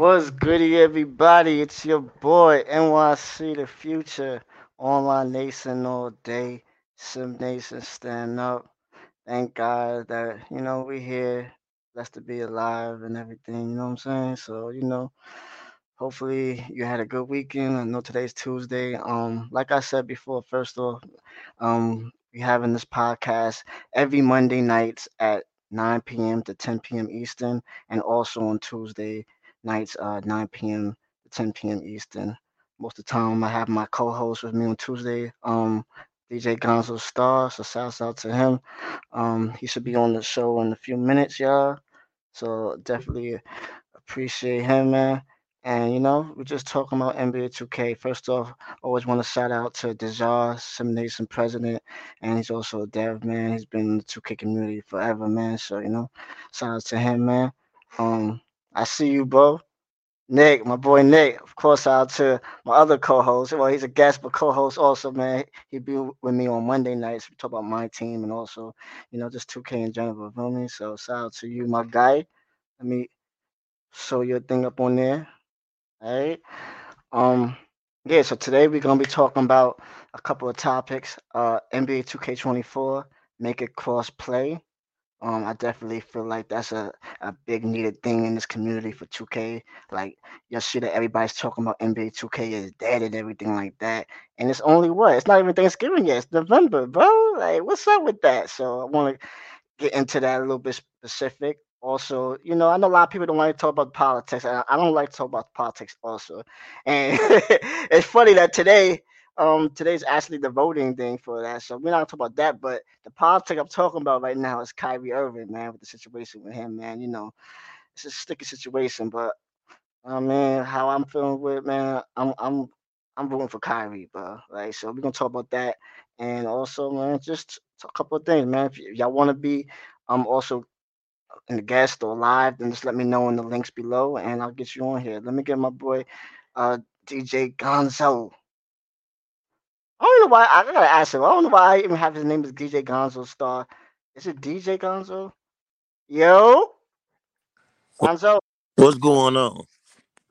What's goody, everybody? It's your boy NYC the Future, Online Nation all day, Sim Nation stand up. Thank God that you know we here, blessed to be alive and everything. You know what I'm saying? So you know, hopefully you had a good weekend. I know today's Tuesday. Um, like I said before, first off, um, we having this podcast every Monday nights at 9 p.m. to 10 p.m. Eastern, and also on Tuesday nights, uh, 9 p.m. to 10 p.m. Eastern. Most of the time, I have my co-host with me on Tuesday, um, DJ Gonzo Star. So shouts out to him. Um, he should be on the show in a few minutes, y'all. So definitely appreciate him, man. And you know, we're just talking about NBA 2K. First off, always want to shout out to Dejar, Simulation president, and he's also a dev man. He's been in the 2K community forever, man. So you know, shout out to him, man. Um, I see you, bro. Nick, my boy Nick, of course, out to my other co-host. Well, he's a guest, but co-host also, man. He'd be with me on Monday nights. We talk about my team and also, you know, just 2K in general. Feel me? So shout out to you, my guy. Let me show your thing up on there. All right. Um, yeah, so today we're gonna be talking about a couple of topics. Uh NBA 2K24, make it cross play. Um, I definitely feel like that's a, a big needed thing in this community for 2K. Like you'll see that everybody's talking about NBA 2K is dead and everything like that. And it's only what? It's not even Thanksgiving yet. It's November, bro. Like, what's up with that? So I want to get into that a little bit specific. Also, you know, I know a lot of people don't like to talk about politics. I I don't like to talk about politics also. And it's funny that today um, today's actually the voting thing for that. So we're not talking about that, but the politics I'm talking about right now is Kyrie Irving, man, with the situation with him, man. You know, it's a sticky situation, but I mean, how I'm feeling with man, I'm I'm I'm voting for Kyrie, bro. Right. So we're gonna talk about that. And also, man, just a couple of things, man. If y- y'all wanna be um also in the guest or live, then just let me know in the links below and I'll get you on here. Let me get my boy uh DJ Gonzo. I don't know why I gotta ask him. I don't know why I even have his name as DJ Gonzo Star. Is it DJ Gonzo? Yo, Gonzo, What's going on? what's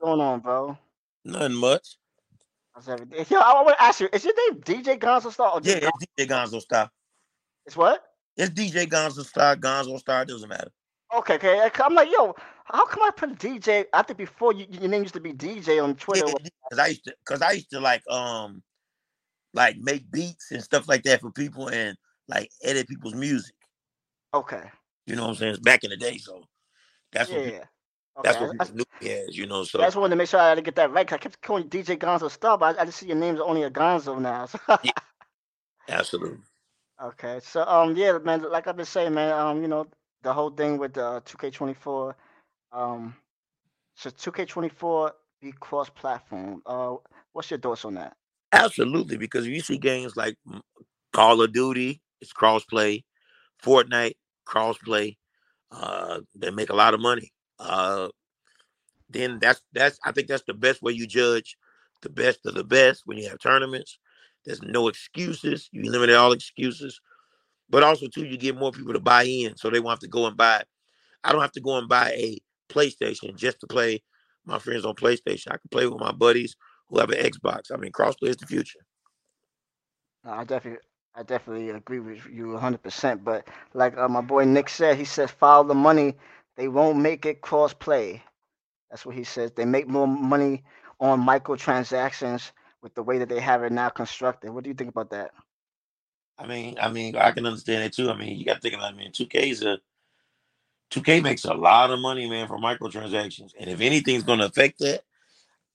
going on, bro? Nothing much. How's everything? Yo, I want to ask you, is your name DJ Gonzo Star or Yeah, just it's DJ Gonzo Star. It's what? It's DJ Gonzo Star, Gonzo Star, doesn't matter. Okay, okay. I'm like, yo, how come I put DJ? I think before you, your name used to be DJ on Twitter. Yeah, because I used to because I used to like um like make beats and stuff like that for people and like edit people's music. Okay. You know what I'm saying? It's back in the day, so that's what Yeah. people, Okay. that's what I, people knew me as, you know. So I just wanted to make sure I didn't get that right. 'cause I kept calling DJ Gonzo Star, but I, I just see your name's only a Gonzo now. so- yeah, absolutely. Okay, so um yeah, man, like I've been saying, man, um, you know, the whole thing with the 2K24, um, so 2K24 be cross-platform. Uh, what's your thoughts on that? Absolutely, because you see games like Call of Duty, it's crossplay, Fortnite, crossplay. Uh, they make a lot of money. Uh, then that's that's I think that's the best way you judge the best of the best when you have tournaments. There's no excuses. You eliminate all excuses, but also too you get more people to buy in, so they won't have to go and buy. I don't have to go and buy a PlayStation just to play my friends on PlayStation. I can play with my buddies who have an Xbox. I mean, crossplay is the future. No, I definitely, I definitely agree with you 100%. But like uh, my boy Nick said, he said, follow the money. They won't make it cross-play. That's what he says. They make more money on microtransactions with the way that they have it now constructed. What do you think about that? I mean, I mean, I can understand it too. I mean, you got to think about it, mean, 2K is a 2K makes a lot of money, man, for microtransactions. And if anything's going to affect that,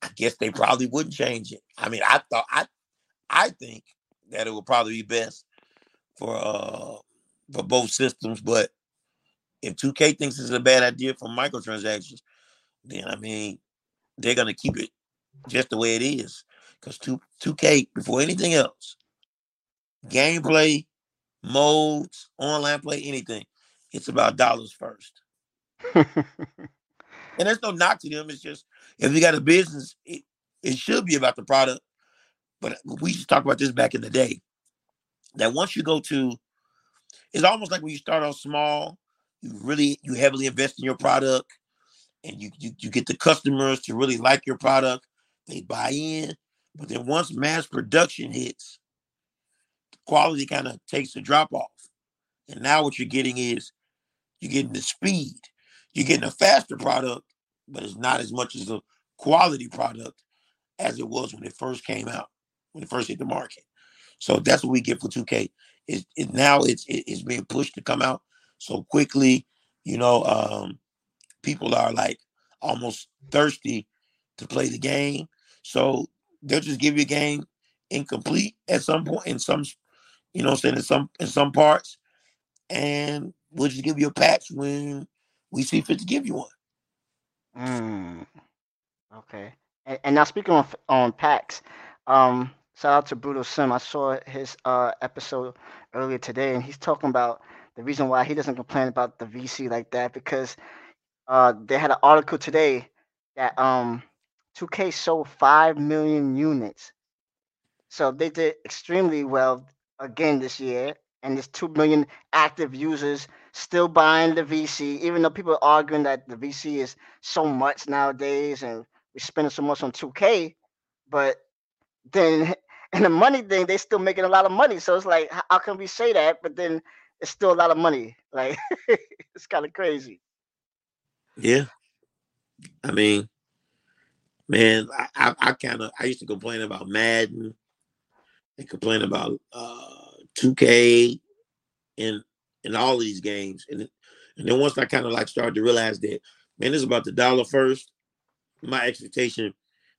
I guess they probably wouldn't change it. I mean, I thought I I think that it would probably be best for uh for both systems, but if 2K thinks it's a bad idea for microtransactions, then I mean they're gonna keep it just the way it is. Because 2 2K, before anything else, gameplay, modes, online play, anything, it's about dollars first. and there's no knock to them. It's just if you got a business, it, it should be about the product. But we used to talk about this back in the day. That once you go to, it's almost like when you start off small, you really you heavily invest in your product, and you you, you get the customers to really like your product. They buy in, but then once mass production hits, quality kind of takes a drop off. And now what you're getting is you're getting the speed. You're getting a faster product, but it's not as much as a quality product as it was when it first came out, when it first hit the market. So that's what we get for 2K. It, it now it's it, it's being pushed to come out so quickly. You know, um, people are like almost thirsty to play the game. So they'll just give you a game incomplete at some point in some, you know, saying in some in some parts, and we'll just give you a patch when we see fit to give you one. Mm. Okay. And, and now speaking on on packs, um, shout out to Brutal Sim. I saw his uh episode earlier today, and he's talking about the reason why he doesn't complain about the VC like that because uh they had an article today that um 2K sold five million units, so they did extremely well again this year, and there's two million active users still buying the VC, even though people are arguing that the VC is so much nowadays and we're spending so much on 2K, but then in the money thing, they're still making a lot of money. So it's like, how can we say that? But then it's still a lot of money. Like it's kind of crazy. Yeah. I mean, man, I, I, I kind of I used to complain about Madden and complain about uh 2K and and all these games. And and then once I kind of like started to realize that, man, it's about the dollar first, my expectation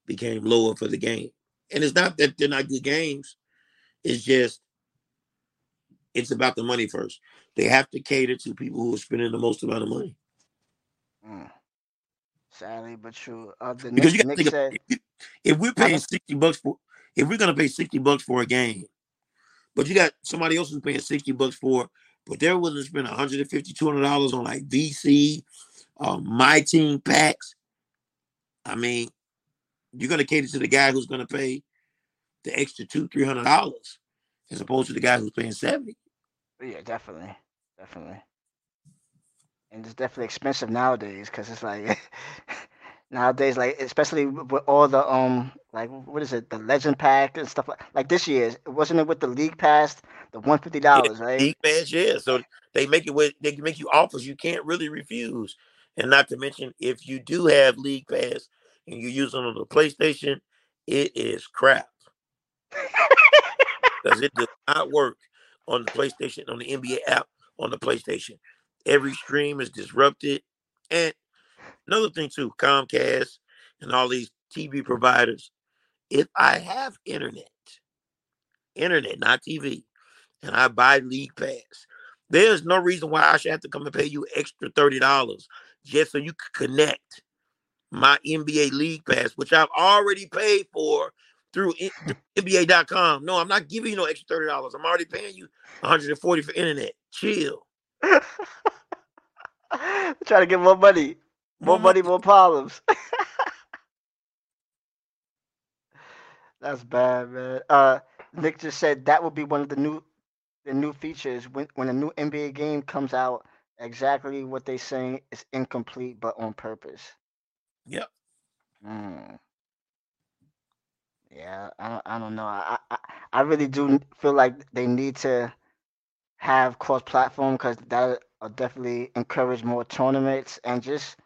became lower for the game. And it's not that they're not good games. It's just it's about the money first. They have to cater to people who are spending the most amount of money. Mm. Sadly, but true. Uh, Because you Nick, got to think said, if, we're paying 60 bucks for if we're gonna pay 60 bucks for a game, but you got somebody else who's paying 60 bucks for, it, but they're willing to spend 150 200 dollars on like VC, um, my team packs. I mean, you're gonna cater to the guy who's gonna pay the extra two, three hundred dollars, as opposed to the guy who's paying 70. yeah, definitely, definitely. And it's definitely expensive nowadays because it's like nowadays, like especially with all the um, like what is it, the Legend Pack and stuff like like this year's wasn't it with the League Pass, the one fifty Yeah, dollars, right? league pass, yeah. So they make it with they can make you offers you can't really refuse. And not to mention, if you do have league pass and you use it on the PlayStation, it is crap because it does not work on the PlayStation on the NBA app on the PlayStation. Every stream is disrupted. And another thing too, Comcast and all these TV providers. If I have internet, internet, not TV, and I buy League Pass, there's no reason why I should have to come and pay you extra thirty dollars just so you can connect my NBA League Pass, which I've already paid for through NBA.com. No, I'm not giving you no extra thirty dollars. I'm already paying you 140 for internet. Chill. Trying to get more money, more money, more problems. That's bad, man. Uh, Nick just said that will be one of the new, the new features when when a new NBA game comes out. Exactly what they saying is incomplete, but on purpose. Yep. Mm. Yeah, I don't, I don't know. I, I I really do feel like they need to have cross platform because that will definitely encourage more tournaments and just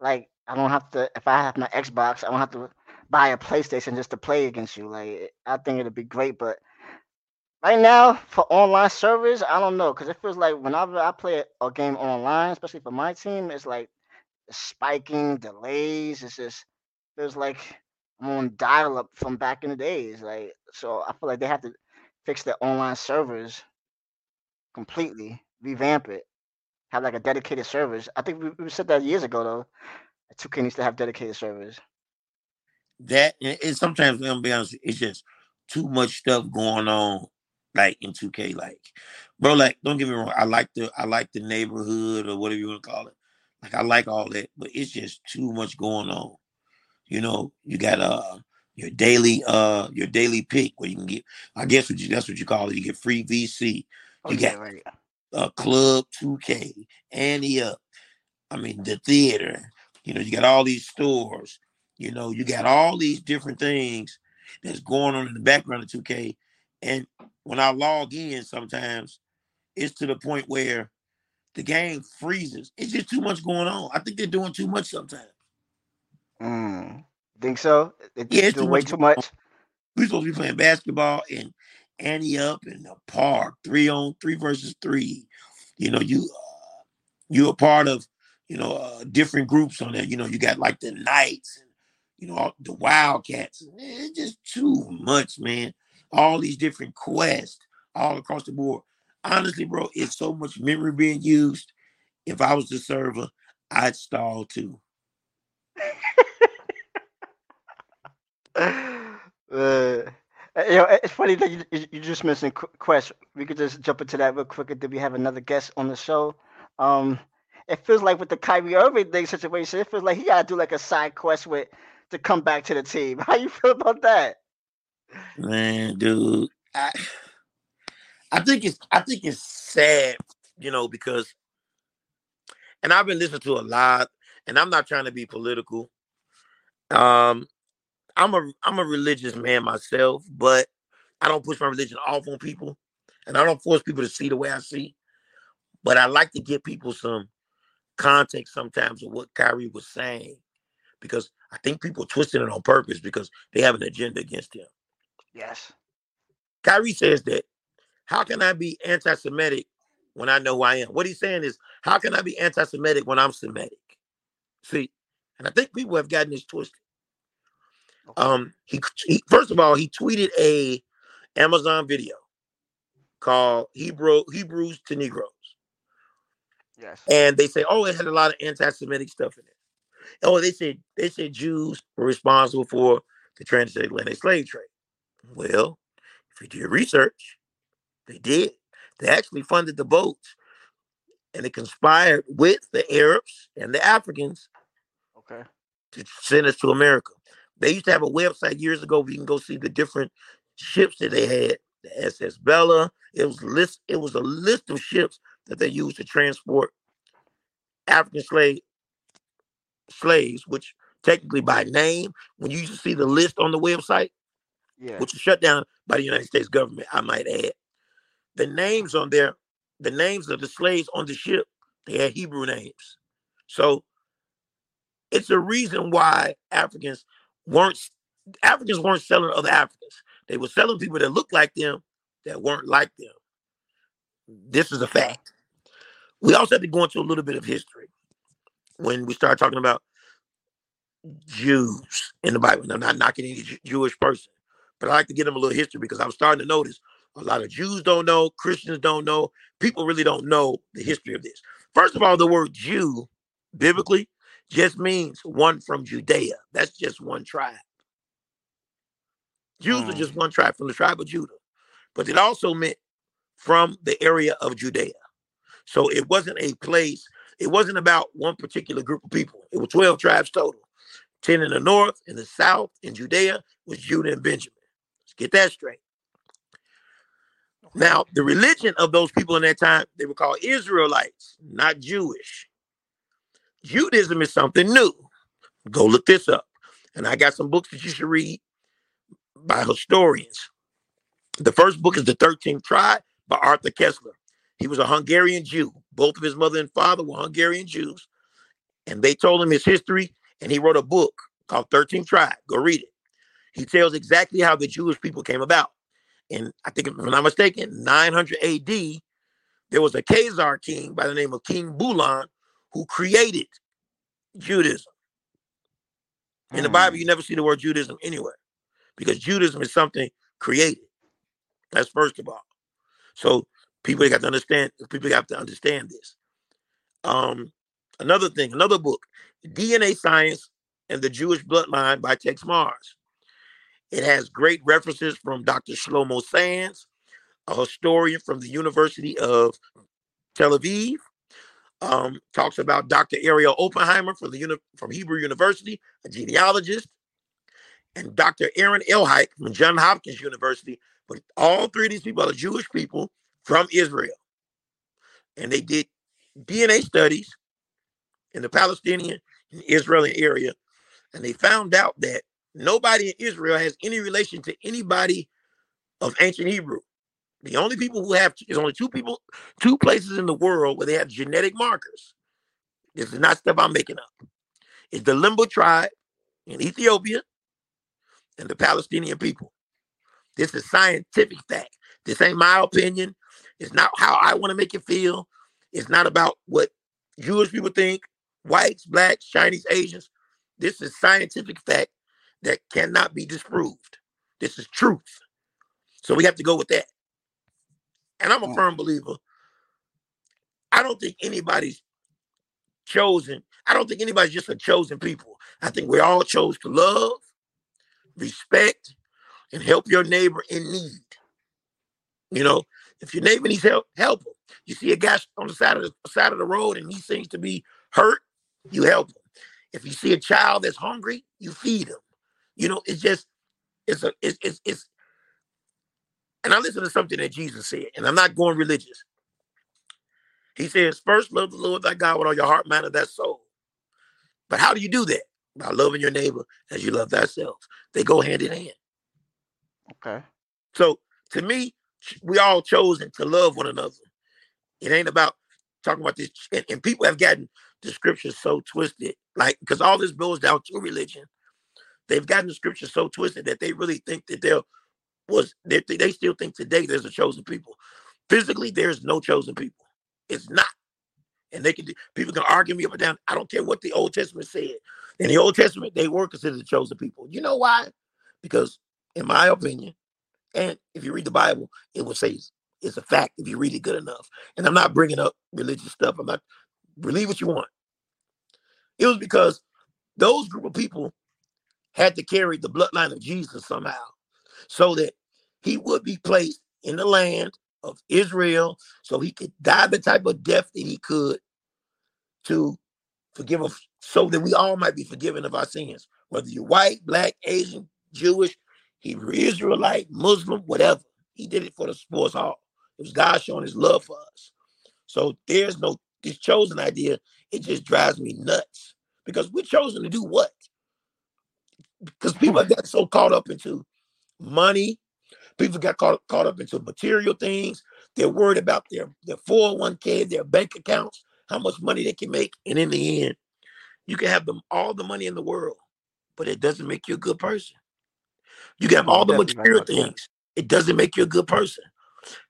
like I don't have to if I have my Xbox, I don't have to buy a PlayStation just to play against you. Like I think it'd be great, but right now for online servers, I don't know because it feels like whenever I play a, game online, especially for my team, it's like spiking delays. It's just feels like I'm on dial up from back in the days. Like so, I feel like they have to fix their online servers completely, revamp it. Have like a dedicated servers. I think we, we said that years ago though. 2K needs to have dedicated servers. That and sometimes I'm gonna be honest, it's just too much stuff going on, like in 2K. Like, bro, like don't get me wrong, I like the I like the neighborhood or whatever you want to call it. Like I like all that, but it's just too much going on. You know, you got uh your daily uh your daily pick where you can get I guess what you that's what you call it. You get free VC. Oh, You yeah, got right. Uh Club 2K, Ante Up. I mean the theater. You know, you got all these stores. You know, you got all these different things that's going on in the background of 2K. And when I log in, sometimes it's to the point where the game freezes. It's just too much going on. I think they're doing too much sometimes. Mm. Think so? They Yeah, it's too way much too on. much. We're supposed to be playing basketball and Ante up in the park, three on three versus three. You know, you uh, you're a part of you know uh, different groups on there. You know, you got like the Knights and you know the Wildcats. Man, it's just too much, man. All these different quests all across the board. Honestly, bro, it's so much memory being used. If I was the server, I'd stall too. Uh, you know, it's funny that you, you just mentioned Qu- Quest. We could just jump into that real quick. Did we have another guest on the show? Um, it feels like with the Kyrie Irving thing situation, it feels like he gotta do like a side quest with to come back to the team. How you feel about that? Man, dude, I, I think it's I think it's sad, you know, because and I've been listening to a lot, and I'm not trying to be political. Um, I'm a I'm a religious man myself, but I don't push my religion off on people, and I don't force people to see the way I see. But I like to give people some context sometimes of what Kyrie was saying, because I think people twisted it on purpose because they have an agenda against him. Yes. Kyrie says that how can I be anti-Semitic when I know who I am? What he's saying is, how can I be anti-Semitic when I'm Semitic? See, and I think people have gotten this twisted. Um, he, he first of all, he tweeted a Amazon video called Hebrew Hebrews to Negroes, Yes. and they say, oh, it had a lot of anti-Semitic stuff in it. Oh, they said they said Jews were responsible for the transatlantic slave trade. Well, if you do your research, they did. They actually funded the boats, and they conspired with the Arabs and the Africans Okay. to send us to America. They used to have a website years ago where you can go see the different ships that they had. The SS Bella. It was list. It was a list of ships that they used to transport African slave slaves, which technically by name, when you used to see the list on the website, Yeah. which was shut down by the United States government, I might add. The names on there, the names of the slaves on the ship, they had Hebrew names. So it's a reason why Africans weren't Africans weren't selling other Africans. They were selling people that looked like them that weren't like them. This is a fact. We also have to go into a little bit of history when we start talking about Jews in the Bible. I'm not knocking any Jewish person, but I like to give them a little history because I'm starting to notice a lot of Jews don't know, Christians don't know, people really don't know the history of this. First of all, the word Jew biblically just means one from Judea. That's just one tribe. Jews are Mm. just one tribe from the tribe of Judah, but it also meant from the area of Judea. So it wasn't a place, it wasn't about one particular group of people. It was 12 tribes total 10 in the north, in the south, in Judea was Judah and Benjamin. Let's get that straight. Now, the religion of those people in that time, they were called Israelites, not Jewish. Judaism is something new. Go look this up. And I got some books that you should read by historians. The first book is The 13th Tribe by Arthur Koestler. He was a Hungarian Jew. Both of his mother and father were Hungarian Jews. And they told him his history, and he wrote a book called 13th Tribe. Go read it. He tells exactly how the Jewish people came about. And I think, if I'm not mistaken, 900 AD, there was a Khazar king by the name of King Bulan who created Judaism. In the Bible, Mm. you never see the word Judaism anywhere because Judaism is something created. That's first of all. So people got to understand. People have to understand this. Um, another thing, another book, DNA Science and the Jewish Bloodline by Texe Marrs. It has great references from Dr. Shlomo Sands, a historian from the University of Tel Aviv. Um, talks about Dr. Ariel Oppenheimer from the uni- from Hebrew University, a genealogist, and Dr. Eran Elhaik from Johns Hopkins University. But all three of these people are Jewish people from Israel, and they did DNA studies in the Palestinian and Israeli area, and they found out that nobody in Israel has any relation to anybody of ancient Hebrew. The only people who have there's only two people, two places in the world where they have genetic markers. This is not stuff I'm making up. It's the Lemba tribe in Ethiopia and the Palestinian people. This is scientific fact. This ain't my opinion. It's not how I want to make it feel. It's not about what Jewish people think, whites, blacks, Chinese, Asians. This is scientific fact that cannot be disproved. This is truth. So we have to go with that. And I'm a mm. firm believer. I don't think anybody's chosen. I don't think anybody's just a chosen people. I think we all chose to love, respect, and help your neighbor in need. You know, if your neighbor needs help, help him. You see a guy on the side of the side of the road and he seems to be hurt, you help him. If you see a child that's hungry, you feed him. You know, it's just it's a it's it's, it's and I listen to something that Jesus said, and I'm not going religious. He says, first love the Lord thy God with all your heart, mind, and that soul. But how do you do that? By loving your neighbor as you love thyself. They go hand in hand. Okay. So to me, we all chosen to love one another. It ain't about talking about this, and, and people have gotten the scriptures so twisted, like because all this boils down to religion. They've gotten the scripture so twisted that they really think that they're was they, they still think today there's a chosen people. Physically, there's no chosen people. It's not. And they can people can argue me up and down. I don't care what the Old Testament said. In the Old Testament, they were considered the chosen people. You know why? Because, in my opinion, and if you read the Bible, it will say it's a fact if you read it good enough. And I'm not bringing up religious stuff. I'm not believe what you want. It was because those group of people had to carry the bloodline of Jesus somehow so that he would be placed in the land of Israel so he could die the type of death that he could to forgive us so that we all might be forgiven of our sins, whether you're white, black, Asian, Jewish, Hebrew Israelite, Muslim, whatever. He did it for the sports hall. It was God showing his love for us. So there's no this chosen idea, it just drives me nuts. Because we're chosen to do what? Because people have got so caught up into money. People got caught, caught up into material things. They're worried about their, their 401k, their bank accounts, how much money they can make. And in the end, you can have them all the money in the world, but it doesn't make you a good person. You can have all the material things. It doesn't make you a good person.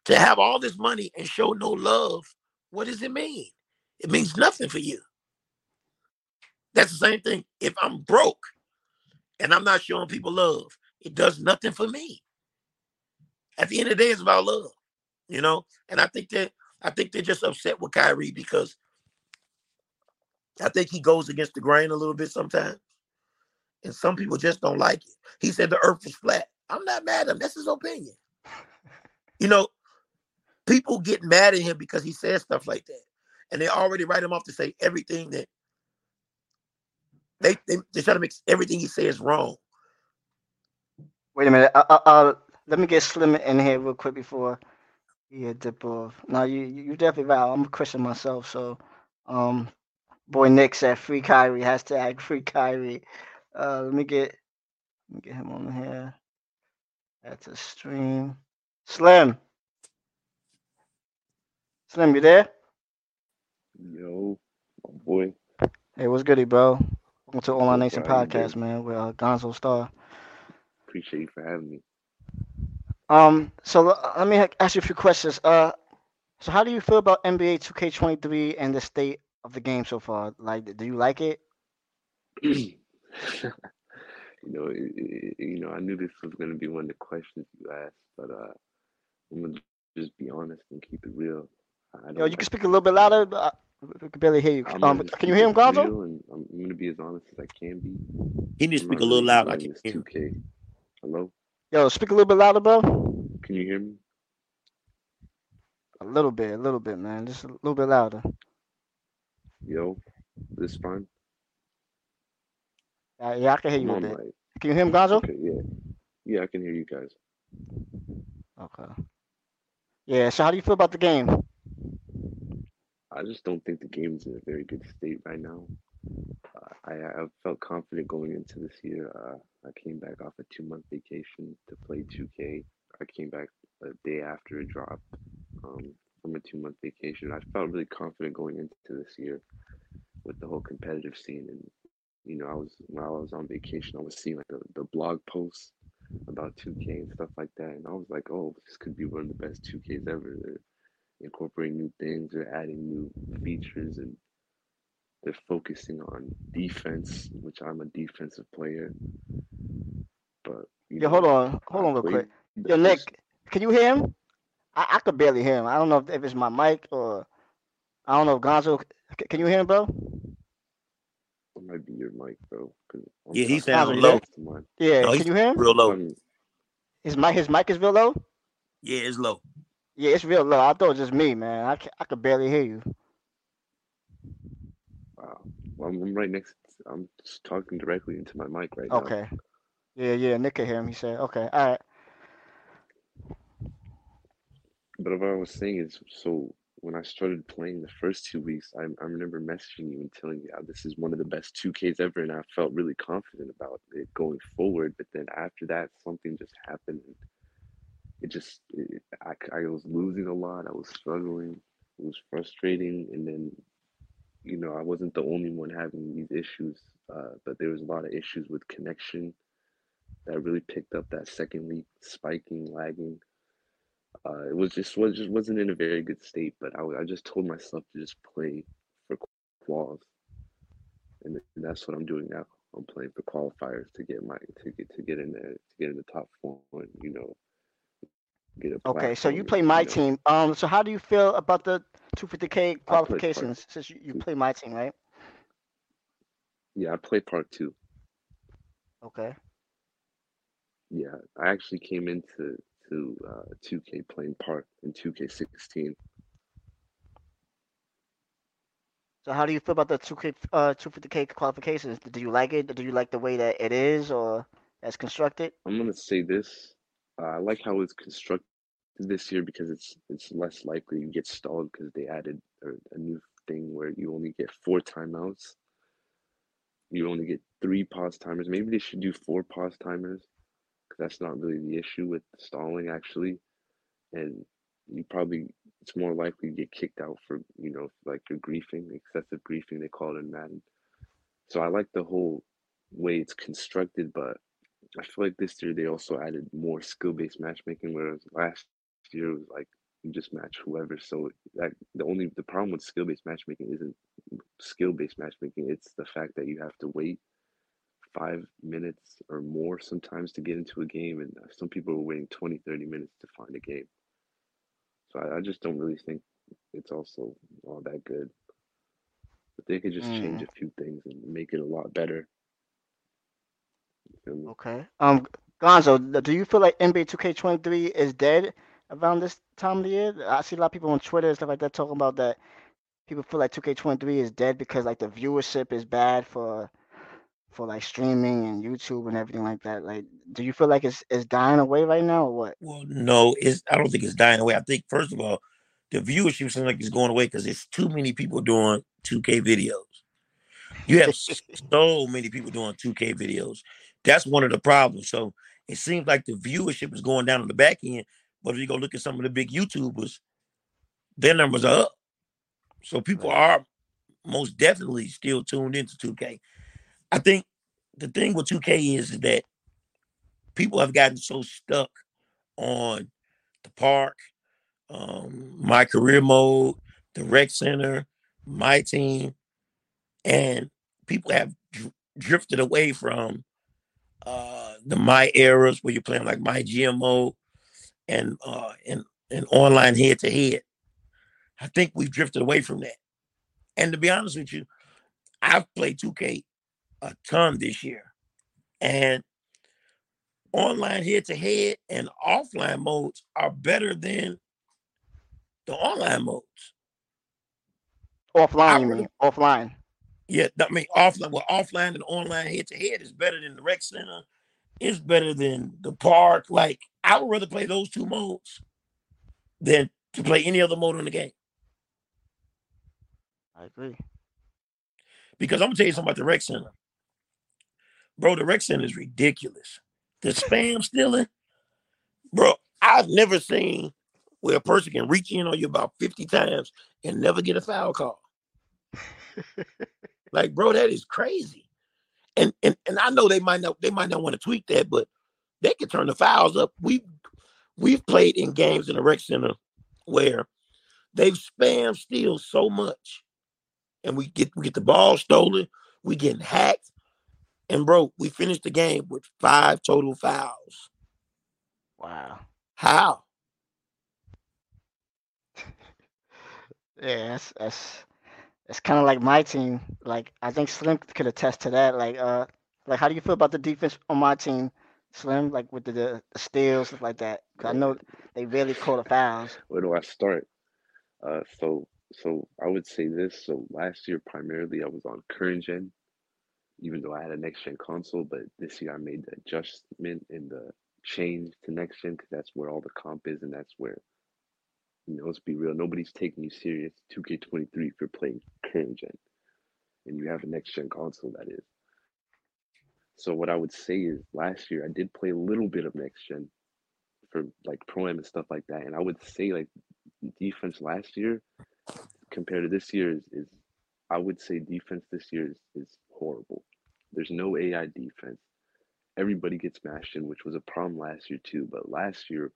To have all this money and show no love, what does it mean? It means nothing for you. That's the same thing. If I'm broke and I'm not showing people love, it does nothing for me. At the end of the day, it's about love, you know. And I think that I think they're just upset with Kyrie because I think he goes against the grain a little bit sometimes. And some people just don't like it. He said the earth was flat. I'm not mad at him. That's his opinion. You know, people get mad at him because he says stuff like that. And they already write him off to say everything that they they, they try to make everything he says wrong. Wait a minute. Uh, uh, uh, let me get Slim in here real quick before he dip off. Now you you definitely right. I'm a Christian myself, so um, boy Nick said free Kyrie hashtag free Kyrie. Uh, let me get let me get him on here. That's a stream. Slim. Slim, you there? Yo, my boy. Hey, what's goody, bro? Welcome to Online Nation up, how you Podcast, man. Uh, Gonzo Star. Appreciate you for having me. Um, so l- let me ha- ask you a few questions. Uh, so how do you feel about NBA 2K23 and the state of the game so far? Like, do you like it? you know, it, it, you know, I knew this was going to be one of the questions you asked, but uh, I'm gonna just be honest and keep it real. I Yo, don't you can like speak a little bit louder. but, uh, We can barely hear you. Um, can you hear him, it Gonzo? real, and I'm gonna be as honest as I can be. He needs to speak a little really loud. I can't hear. him. 2K. Hello, Yo, speak a little bit louder, bro. can you hear me? A little bit, a little bit, man. Just a little bit louder. Yo, this fine? Uh, yeah, I can hear you a on bit. my. Can you hear him, Gonzo? Okay, yeah, yeah, I can hear you guys. Okay. Yeah. So how do you feel about the game? I just don't think the game is in a very good state right now. Uh, I I felt confident going into this year. Uh, I came back off a two month vacation to play 2K. I came back a day after it dropped um, from a two month vacation. I felt really confident going into this year with the whole competitive scene. And you know, I was while I was on vacation, I was seeing like the, the blog posts about 2K and stuff like that, and I was like, oh, this could be one of the best 2Ks ever. They're incorporating new things, they're adding new features, and they're focusing on defense, which I'm a defensive player. But you Yo, hold on, hold on real quick. the Yo, Nick, can you hear him? I, I could barely hear him. I don't know if, if it's my mic or I don't know if Gonzo. c- Can you hear him, bro? It might be your mic, bro. Yeah, he talking sounds Gonzo, right low. there? next to mine. Yeah. No, Can you hear him? real low. Um, His mic, his mic is real low. Yeah, it's low. Yeah, it's real low. I thought it was just me, man. I, I could barely hear you. I'm, I'm right next. I'm just talking directly into my mic right now. Okay. Yeah, yeah. Nick can hear him. He said, okay, all right. But what I was saying is, so when I started playing the first two weeks, I, I remember messaging you and telling you how this is one of the best 2Ks ever, and I felt really confident about it going forward. But then after that, something just happened. And it just, it, I, I was losing a lot. I was struggling. It was frustrating. And then, you know, I wasn't the only one having these issues, uh, but there was a lot of issues with connection that really picked up that second week, spiking, lagging. Uh, it was just was just wasn't in a very good state, but I, I just told myself to just play for quals, and th- that's what I'm doing now. I'm playing for qualifiers to get my to get to get in there to get in the top four and you know get a Okay, so you play my you know team. Um, so how do you feel about the 250k I play part qualifications since you, you play my team, right? Yeah, I play part two. Okay. Yeah, I actually came into to uh, 2K playing part in 2K16. So how do you feel about the 2k uh 250k qualifications? Do you like it? Do you like the way that it is or as constructed? I'm gonna say this. Uh, I like how it's constructed this year because it's it's less likely you get stalled because they added a, a new thing where you only get four timeouts. You only get three pause timers. Maybe they should do four pause timers because that's not really the issue with stalling actually. And you probably it's more likely to get kicked out for you know like your griefing, excessive griefing they call it in Madden. So I like the whole way it's constructed, but I feel like this year they also added more skill-based matchmaking, whereas last year was like you just match whoever. So that the only the problem with skill-based matchmaking isn't skill-based matchmaking; it's the fact that you have to wait five minutes or more sometimes to get into a game, and some people are waiting 20, 30 minutes to find a game. So I, I just don't really think it's also all that good. But they could just change Mm, a few things and make it a lot better. You feel me? okay. Um, Gonzo, do you feel like NBA 2K23 is dead around this time of the year? I see a lot of people on Twitter and stuff like that talking about that. People feel like 2K23 is dead because like the viewership is bad for for like streaming and YouTube and everything like that. Like, do you feel like it's it's dying away right now or what? Well, no, it's. I don't think it's dying away. I think first of all, the viewership seems like it's going away because there's too many people doing 2K videos. You have so many people doing 2K videos. That's one of the problems. So it seems like the viewership is going down on the back end. But if you go look at some of the big YouTubers, their numbers are up. So people are most definitely still tuned into 2K. I think the thing with 2K is that people have gotten so stuck on the park, um, my career mode, the rec center, my team, and people have dr- drifted away from uh, the my eras where you're playing like my GMO and uh, and and online head to head. I think we've drifted away from that. And to be honest with you, I've played 2K a ton this year. And online head to head and offline modes are better than the online modes. Offline, you mean? Offline. Yeah, I mean offline. Well, offline and online head to head is better than the rec center. It's better than the park. Like I would rather play those two modes than to play any other mode in the game. I agree. Because I'm gonna tell you something about the rec center. Bro, the rec center is ridiculous. The spam stealing, bro. I've never seen where a person can reach in on you about 50 times and never get a foul call. like, bro, that is crazy. And and and I know they might not they might not want to tweak that, but they can turn the fouls up. We we've played in games in the rec center where they've spam steal so much, and we get we get the ball stolen, we getting hacked, and bro, we finished the game with five total fouls. Wow. How? Yeah, that's that's it's kind of like my team. Like I think Slim could attest to that. Like uh, like how do you feel about the defense on my team, Slim? Like with the the, steals stuff like that. 'Cause I know they really call the fouls. Where do I start? Uh, so so I would say this. So last year primarily I was on current gen, even though I had a next gen console. But this year I made the adjustment and the change to next gen because that's where all the comp is and that's where you know let's be real. Nobody's taking you serious 2K23 if you're playing current gen and you have a next gen console that is. So what I would say is last year I did play a little bit of next gen for like pro am and stuff like that, and I would say like defense last year compared to this year is, is I would say defense this year is, is horrible. There's no AI defense. Everybody gets mashed in, which was a problem last year too. But last year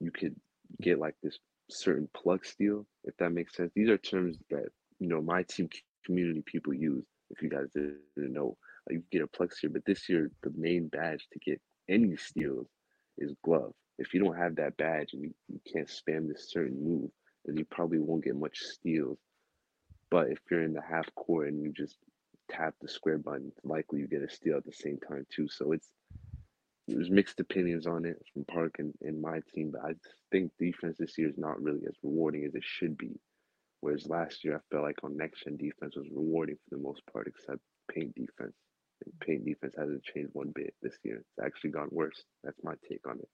you could get like this certain plug steal, if that makes sense. These are terms that you know my team community people use. If you guys didn't know, you get a plug here, but this year the main badge to get any steals is glove. If you don't have that badge and you, you can't spam this certain move, then you probably won't get much steals. But if you're in the half court and you just tap the square button, likely you get a steal at the same time too. So it's there's mixed opinions on it from Park and, and my team, but I think defense this year is not really as rewarding as it should be. Whereas last year, I felt like on next gen defense was rewarding for the most part, except paint defense. And paint defense hasn't changed one bit this year. It's actually gone worse. That's my take on it.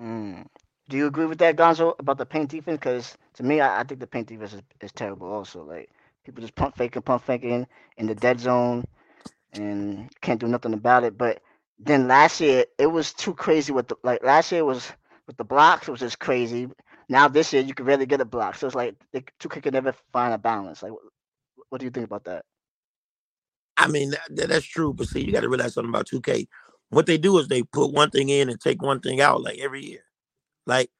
Mm. Do you agree with that, Gonzo, about the paint defense? Because to me, I, I think the paint defense is, is terrible. Also, like people just pump faking, pump faking in the dead zone, and can't do nothing about it. But then last year, it was too crazy with the like. Last year was with the blocks, it was just crazy. Now this year, you can rarely get a block. So it's like the two can never find a balance. Like, what, what do you think about that? I mean, that, that- that's true. But see, you got to realize something about 2K. What they do is they put one thing in and take one thing out, like every year. Like,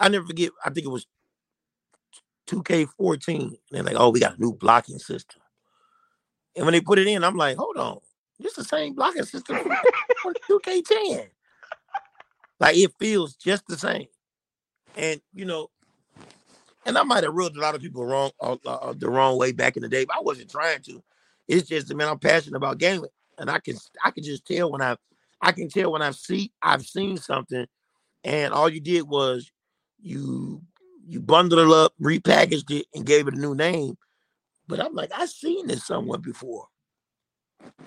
I never forget, I think it was 2K14. And they're like, oh, we got a new blocking system. And when they put it in, I'm like, hold on. This the same blocking system from 2K10. Like, it feels just the same. And, you know, and I might have rubbed a lot of people wrong uh, uh, the wrong way back in the day, but I wasn't trying to. It's just, man, I'm passionate about gaming, and I can I can just tell when I I can tell when I see I've seen something, and all you did was you you bundled it up, repackaged it, and gave it a new name. But I'm like, I've seen this somewhere before.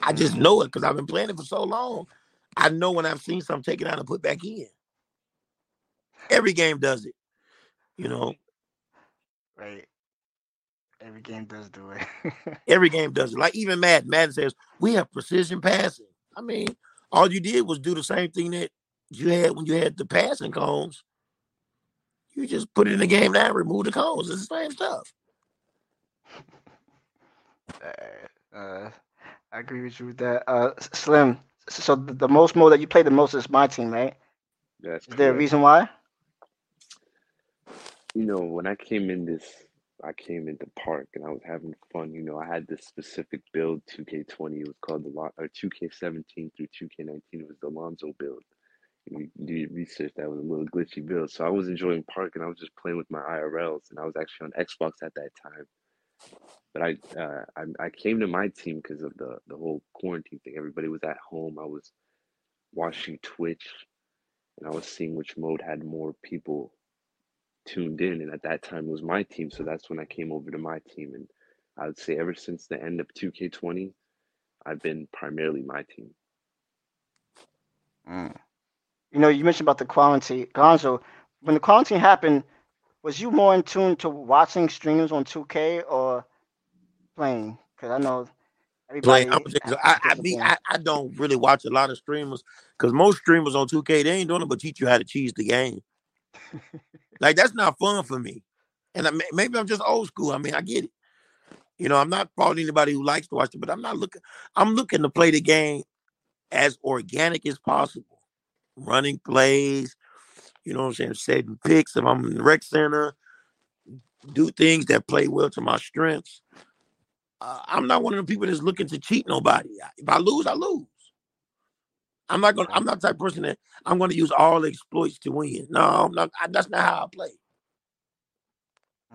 I just know it because I've been playing it for so long. I know when I've seen something taken out and put back in. Every game does it, you know. Right. Every game does do it. Every game does it. Like even Madden. Madden says we have precision passing. I mean, all you did was do the same thing that you had when you had the passing cones. You just put it in the game now, remove the cones. It's the same stuff. Uh, uh, I agree with you with that. Uh, Slim. So the, the most mode that you play the most is my team, right? That's Is there a reason why? You know, when I came in this, I came into Park and I was having fun. You know, I had this specific build, 2K20. It was called the Lon- or 2K17 through 2K19. It was the Lonzo build. Do your research, that was a little glitchy build. So I was enjoying Park and I was just playing with my IRLs. And I was actually on Xbox at that time. but I, uh, I I came to my team because of the the whole quarantine thing. Everybody was at home. I was watching Twitch, and I was seeing which mode had more people tuned in. And at that time, it was my team. So that's when I came over to my team. And I would say ever since the end of 2K20, I've been primarily my team. Mm. You know, you mentioned about the quarantine, Gonzo. When the quarantine happened, was you more in tune to watching streams on 2K or playing? Because I know everybody. Playing, I'm gonna- I, I, mean, I, I don't really watch a lot of streamers because most streamers on 2K they ain't doing it but teach you how to cheese the game. like that's not fun for me, and I, maybe I'm just old school. I mean, I get it. You know, I'm not faulting anybody who likes to watch it, but I'm not looking. I'm looking to play the game as organic as possible, running plays. You know what I'm saying? Setting picks if I'm in the rec center, do things that play well to my strengths. Uh, I'm not one of the people that's looking to cheat nobody. If I lose, I lose. I'm not gonna. I'm not the type of person that I'm going to use all exploits to win. No, I'm not. I, that's not how I play.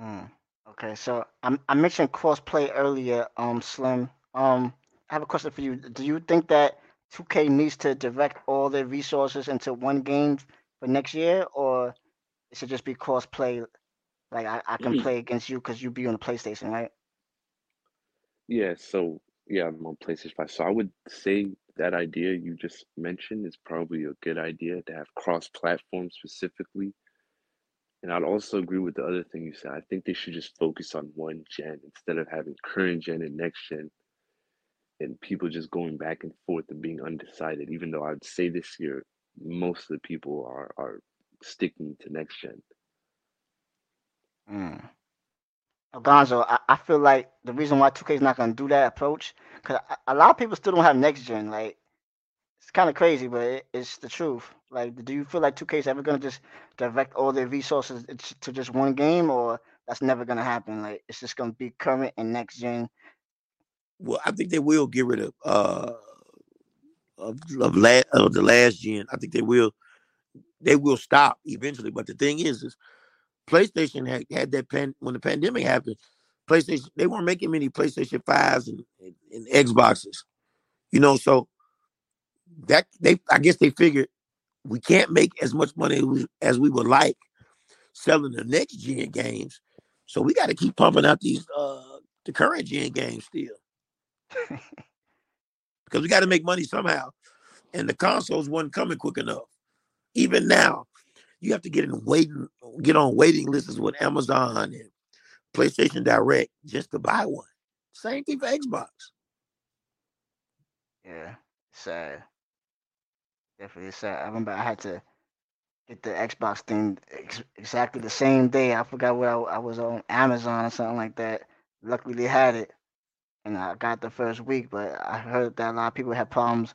Mm. Okay, so I I mentioned crossplay earlier, um, Slim. Um, I have a question for you. Do you think that 2K needs to direct all their resources into one game for next year, or it should just be crossplay? Like I, I can Mhm. play against you because you be on the PlayStation, right? Yeah, so yeah, I'm on PlayStation 5. So I would say that idea you just mentioned is probably a good idea to have cross-platform specifically. And I'd also agree with the other thing you said. I think they should just focus on one gen instead of having current gen and next gen and people just going back and forth and being undecided, even though I'd say this year most of the people are are sticking to next gen. Mm. Gonzo, I, I feel like the reason why 2K is not gonna do that approach, because a, lot of people still don't have next gen. Like it's kind of crazy, but it, it's the truth. Like, do you feel like 2K is ever gonna just direct all their resources to to just one game, or that's never gonna happen? Like, it's just gonna be current and next gen. Well, I think they will get rid of uh of of, la- of the last gen. I think they will they will stop eventually. But the thing is, is PlayStation had, had that pan when the pandemic happened. PlayStation they weren't making many PlayStation fives and, and, and Xboxes, you know. So that they I guess they figured we can't make as much money as we, as we would like selling the next gen games. So we got to keep pumping out these uh the current gen games still because we got to make money somehow. And the consoles wasn't coming quick enough. Even now, you have to get in waiting, get on waiting lists with Amazon and PlayStation Direct just to buy one. Same thing for Xbox. Yeah, sad. Definitely sad. I remember I had to get the Xbox thing ex- exactly the same day. I forgot what I, I was on Amazon or something like that. Luckily, they had it, and I got the first week. But I heard that a lot of people had problems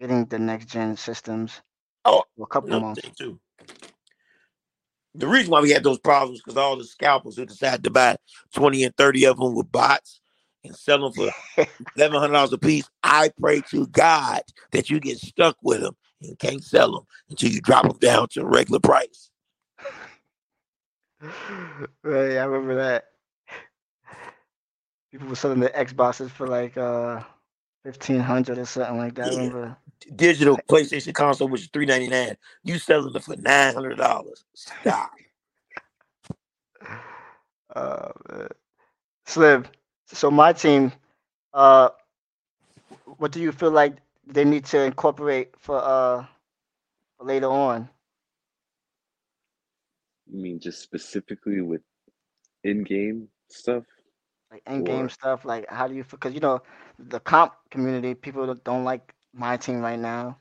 getting the next gen systems Oh, for a couple another months. too. The reason why we had those problems because all the scalpers who decided to buy 20 and 30 of them with bots and sell them for eleven hundred dollars a piece. I pray to God that you get stuck with them and can't sell them until you drop them down to a regular price. right, I remember that. People were selling the Xboxes for like uh fifteen hundred or something like that. Yeah. remember. Digital PlayStation console, which is three ninety nine, you selling it for nine hundred dollars. Stop. Uh, man. Slim. So my team, uh, what do you feel like they need to incorporate for uh later on? You mean just specifically with in-game stuff? Like end game stuff. Like how do you? Because you know the comp community, people don't- don't like my team right now.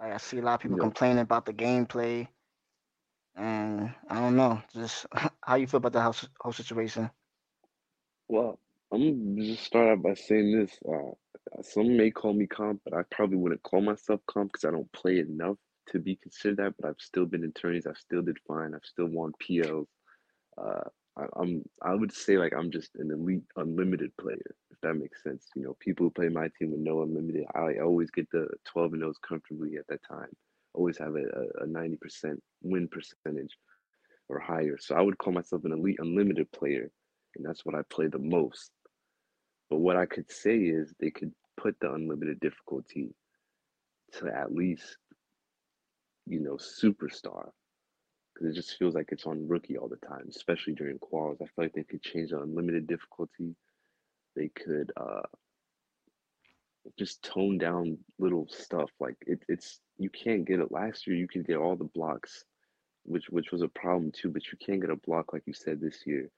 Like, I see a lot of people Yeah. complaining about the gameplay, and I don't know. Just how you feel about the whole, whole situation? Well, I'm gonna just start out by saying this. Uh, some may call me comp, but I probably wouldn't call myself comp because I don't play enough to be considered that. But I've still been in tourneys. I've still did fine. I've still won PLs. Uh, I, I'm I would say like I'm just an elite unlimited player, if that makes sense. You know, people who play my team with no unlimited, I always get the 12 and 0s comfortably at that time. Always have a, a 90% win percentage or higher. So I would call myself an elite unlimited player and that's what I play the most. But what I could say is they could put the unlimited difficulty to at least, you know, superstar. Because it just feels like it's on rookie all the time, especially during quals. I feel like they could change the unlimited difficulty. They could uh, just tone down little stuff. Like it, it's you can't get it. Last year you could get all the blocks, which which was a problem too. But you can't get a block like you said this year.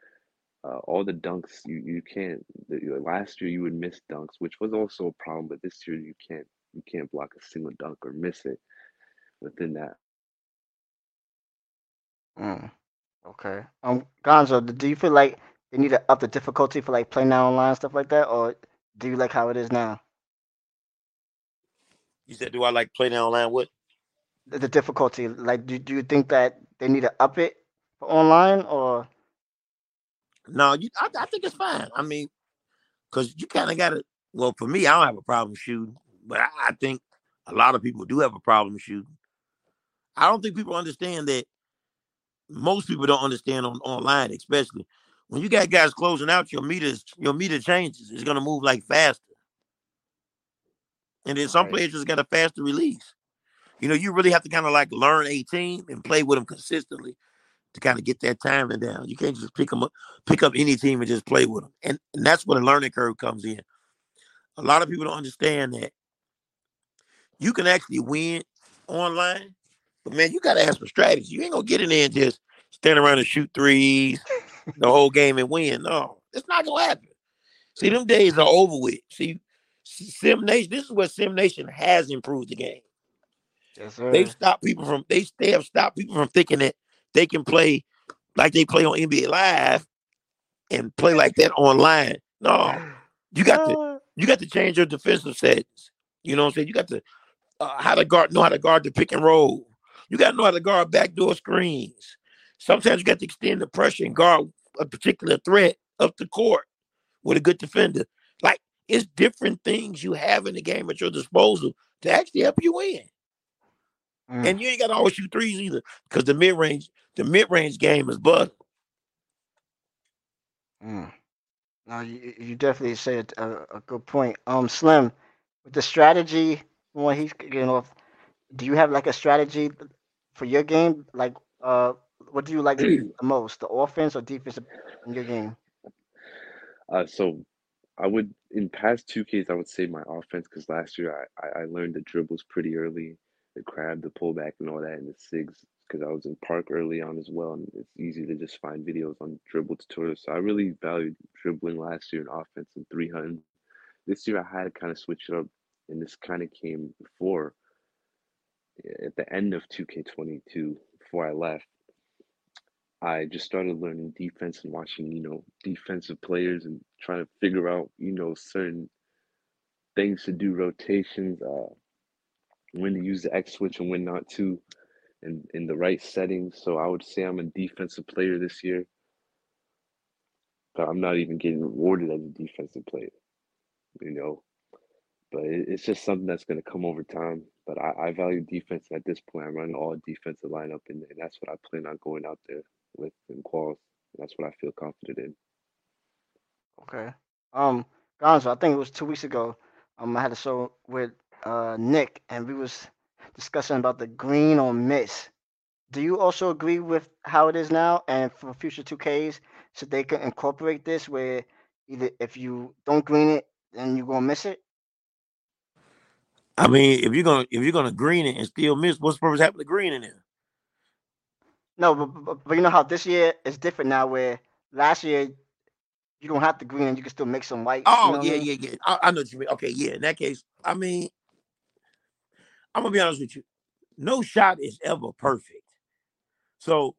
Uh, all the dunks you you can't. The, last year you would miss dunks, which was also a problem. But this year you can't you can't block a single dunk or miss it within that. Mm. Okay. Um, Gonzo, do you feel like they need to up the difficulty for like playing now online stuff like that, or do you like how it is now? You said, do I like playing online? What? The, the difficulty, like, do do you think that they need to up it for online, or? No, you. I, I think it's fine. I mean, because you kind of got to. Well, for me, I don't have a problem shooting, but I, I think a lot of people do have a problem shooting. I don't think people understand that. Most people don't understand on online, especially when you got guys closing out. Your meters, your meter changes. It's gonna move like faster. And then some Right. players just got a faster release. You know, you really have to kind of like learn a team and play with them consistently to kind of get that timing down. You can't just pick them up, pick up any team and just play with them. And, and that's where the learning curve comes in. A lot of people don't understand that you can actually win online, but man, you got to have some strategy. You ain't gonna get in there and just stand around and shoot threes the whole game and win. No, it's not gonna happen. See, them days are over with. See, Sim Nation. This is where Sim Nation has improved the game. Yes, sir. They've stopped people from they they have stopped people from thinking that they can play like they play on NBA Live and play like that online. No, you got to you got to change your defensive settings. You know what I'm saying? You got to uh, how to guard know how to guard the pick and roll. You got to know how to guard backdoor screens. Sometimes you got to extend the pressure and guard a particular threat up the court with a good defender. Like it's different things you have in the game at your disposal to actually help you win. Mm. And you ain't got to always shoot threes either, because the mid range, the mid range game is bust. Mm. No, you, you definitely said a, a good point. Um, Slim, with the strategy when he's getting off, do you have like a strategy for your game? Like, uh, what do you like the most, the offense or defense in your game? Uh, so I would in past two Ks I would say my offense because last year I, I learned the dribbles pretty early, the crab, the pullback, and all that, and the sigs because I was in park early on as well, and it's easy to just find videos on dribble tutorials. So I really valued dribbling last year in offense and three hundred. This year I had to kind of switch it up, and this kind of came before at the end of 2K22 before I left. I just started learning defense and watching, you know, defensive players and trying to figure out, you know, certain things to do, rotations, uh, when to use the X switch and when not to, and in the right settings. So I would say I'm a defensive player this year, but I'm not even getting rewarded as a defensive player, you know. But it's just something that's going to come over time. But I, I value defense. At this point, I'm running all defensive lineup, and, and that's what I plan on going out there with in quals. That's what I feel confident in. Okay. Um, Gonzo, I think it was two weeks ago. Um, I had a show with uh Nick, and we was discussing about the green or miss. Do you also agree with how it is now, and for future two Ks, so they can incorporate this where either if you don't green it, then you're gonna miss it? I mean, if you're gonna if you're gonna green it and still miss, what's the purpose of having the green in there? No, but, but, but you know how this year is different now, where last year you don't have to green and you can still make some white. you Oh know what I yeah, mean? yeah, yeah. I, I know what you mean. Okay, yeah. In that case, I mean, I'm gonna be honest with you. No shot is ever perfect. So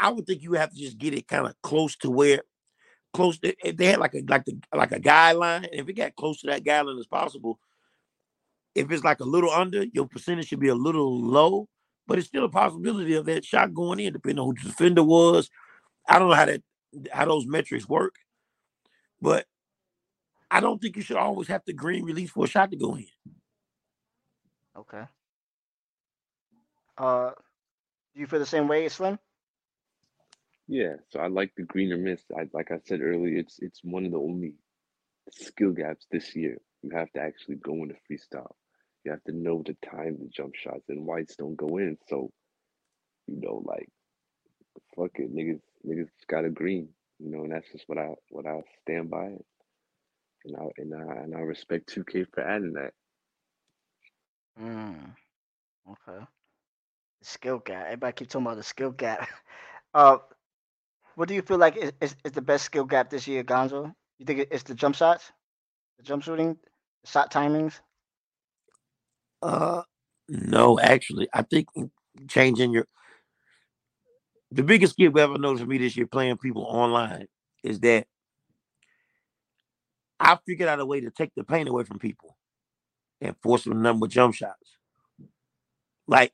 I would think you have to just get it kind of close to where close to, if they had like a like the like a guideline. If it got close to that guideline as possible, if it's like a little under, your percentage should be a little low, but it's still a possibility of that shot going in, depending on who the defender was. I don't know how that how those metrics work, but I don't think you should always have to green release for a shot to go in. Okay. Uh, do you feel the same way, Slim? Yeah, so I like the green or miss. I like I said earlier, it's it's one of the only skill gaps this year. You have to actually go into freestyle. You have to know the time the jump shots and whites don't go in. So, you know, like fuck it, niggas niggas got a green. You know, and that's just what I what I stand by. And I and I and I respect 2K for adding that. Mm, okay. Skill gap. Everybody keep talking about the skill gap. Uh, what do you feel like is, is, is the best skill gap this year, Gonzo? You think it's the jump shots, the jump shooting, the shot timings? Uh, no, actually, I think changing your the biggest skill we ever noticed for me this year playing people online is that I figured out a way to take the pain away from people and force them to number jump shots. Like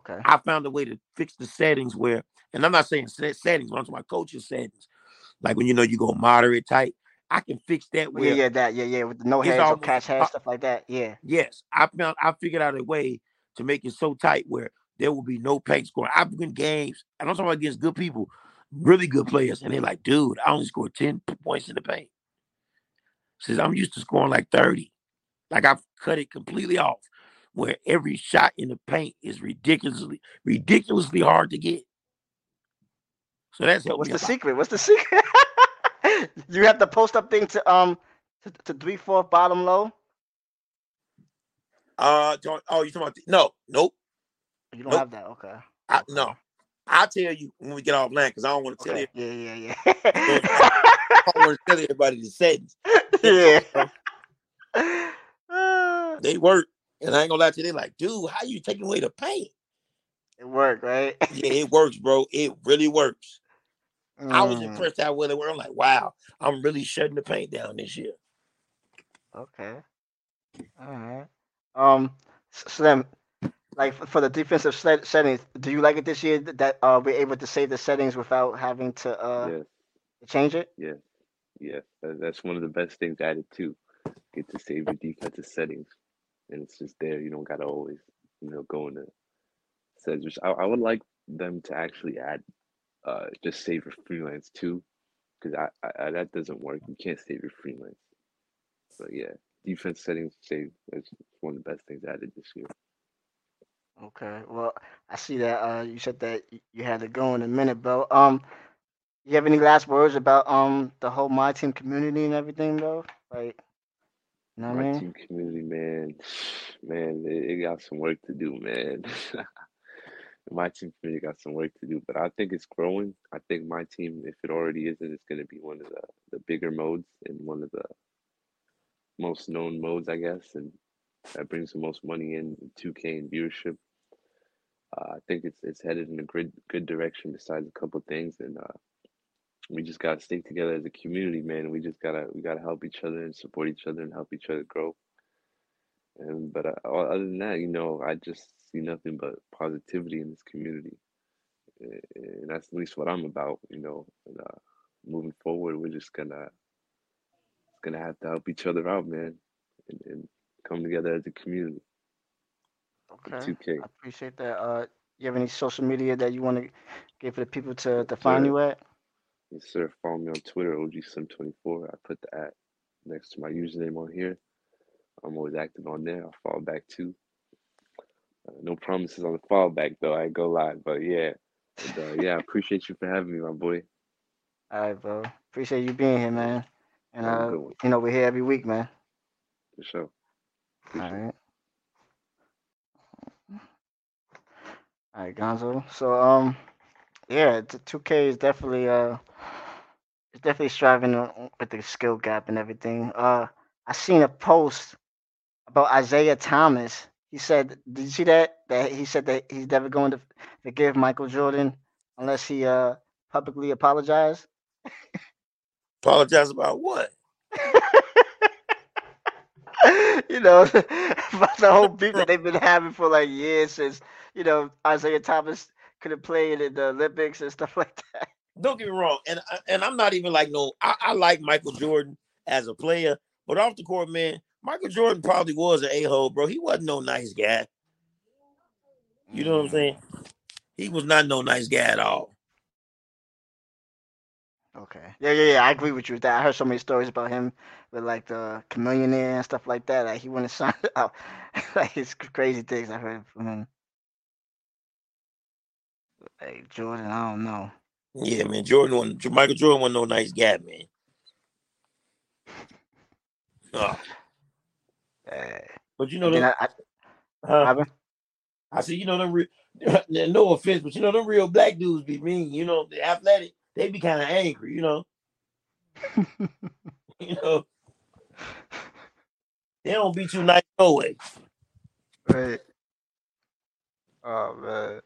Okay. I found a way to fix the settings where, and I'm not saying set settings, but I'm talking about coach's settings. Like when you know you go moderate tight, I can fix that Well, yeah, yeah, that, yeah, yeah, with the no heads or catch head uh, stuff like that. Yeah. Yes, I found I figured out a way to make it so tight where there will be no paint scoring. I've been games, and I'm talking about against good people, really good players, and they're like, dude, I only scored 10 points in the paint. Says I'm used to scoring like 30. Like I've cut it completely off, where every shot in the paint is ridiculously, ridiculously hard to get. So that's What's the secret? What's the secret? you have the post up thing to um to, to three fourth bottom low. Uh, don't- oh, you talking about? The, no, nope. You don't Nope. have that. Okay. I, no, I'll tell you when we get off land because I don't want to tell you. Okay. Yeah, yeah, I don't want to tell everybody the settings. yeah. yeah. Ah, They work. And I ain't gonna lie to you, they like, dude, how you taking away the paint? it worked, right? Yeah, it works, bro. It really works. I was Mm, impressed how well it worked. I'm like, wow, I'm really shutting the paint down this year. Okay. All right. Um, Slim, like for the defensive set- settings, do you like it this year that uh we're able to save the settings without having to uh Yes, change it? Yeah, yeah, that's one of the best things added too. Get to save your defensive settings, and it's just there. You don't gotta always, you know, go into settings. Which I, I would like them to actually add, uh, just save your freelance too, because I, I, I that doesn't work. You can't save your freelance. But yeah, defense settings save. That's one of the best things added this year. Okay. Well, I see that uh you said that you had to go in a minute, bro. Um, you have any last words about um the whole my team community and everything, though? Like, you know what I My mean? team community, man, man, it, it got some work to do, man. my team community got some work to do, but I think it's growing. I think my team, if it already isn't, it's going to be one of the, the bigger modes and one of the most known modes, I guess, and that brings the most money in 2K and viewership. Uh, I think it's it's headed in a good good direction. Besides a couple things, and uh, we just gotta stick together as a community, man. We just gotta we gotta help each other and support each other and help each other grow. And but uh, o- other than that, you know, I just see nothing but positivity in this community, and that's at least what I'm about. You know, and uh, moving forward, we're just gonna gonna have to help each other out, man, and, and come together as a community. Okay. 2K. I appreciate that. Uh, you have any social media that you want to give for the people to to find Sure. you at? Yes, sir. Follow me on Twitter, OGSlim24. I put the at next to my username on here. I'm always active on there. I fall back too. Uh, no promises on the fallback though. I ain't go live, but yeah. But, uh, yeah, I appreciate you for having me, my boy. All right, bro. Appreciate you being here, man. And uh, you know, we're here every week, man. For sure. All right. All right, Gonzo. So um, yeah, 2K is definitely uh, it's definitely striving with the skill gap and everything. Uh, I seen a post about Isaiah Thomas. He said, "Did you see that? That he said that he's never going to forgive Michael Jordan unless he uh publicly apologized." Apologize about what? you know, about the whole beef that they've been having for like years since, you know, Isaiah Thomas could have played in the Olympics and stuff like that. Don't get me wrong, and and I'm not even like no. I, I like Michael Jordan as a player, but off the court, man, Michael Jordan probably was an a hole, bro. He wasn't no nice guy. You know what I'm mm-hmm. saying? He was not no nice guy at all. Okay. Yeah, yeah, yeah. I agree with you with that. I heard so many stories about him with like the chameleon and stuff like that. Like he wouldn't sign out. like it's crazy things I heard from him. Hey, Jordan, I don't know. Yeah, man. Jordan one Michael Jordan wasn't no nice guy, man. Oh. Hey. But you know, them, I, I, huh? Robin? I said, you know, them re- no offense, but you know, them real black dudes be mean. You know, the athletic, they be kind of angry. You know, you know, they don't be too nice no way. Right. Oh man.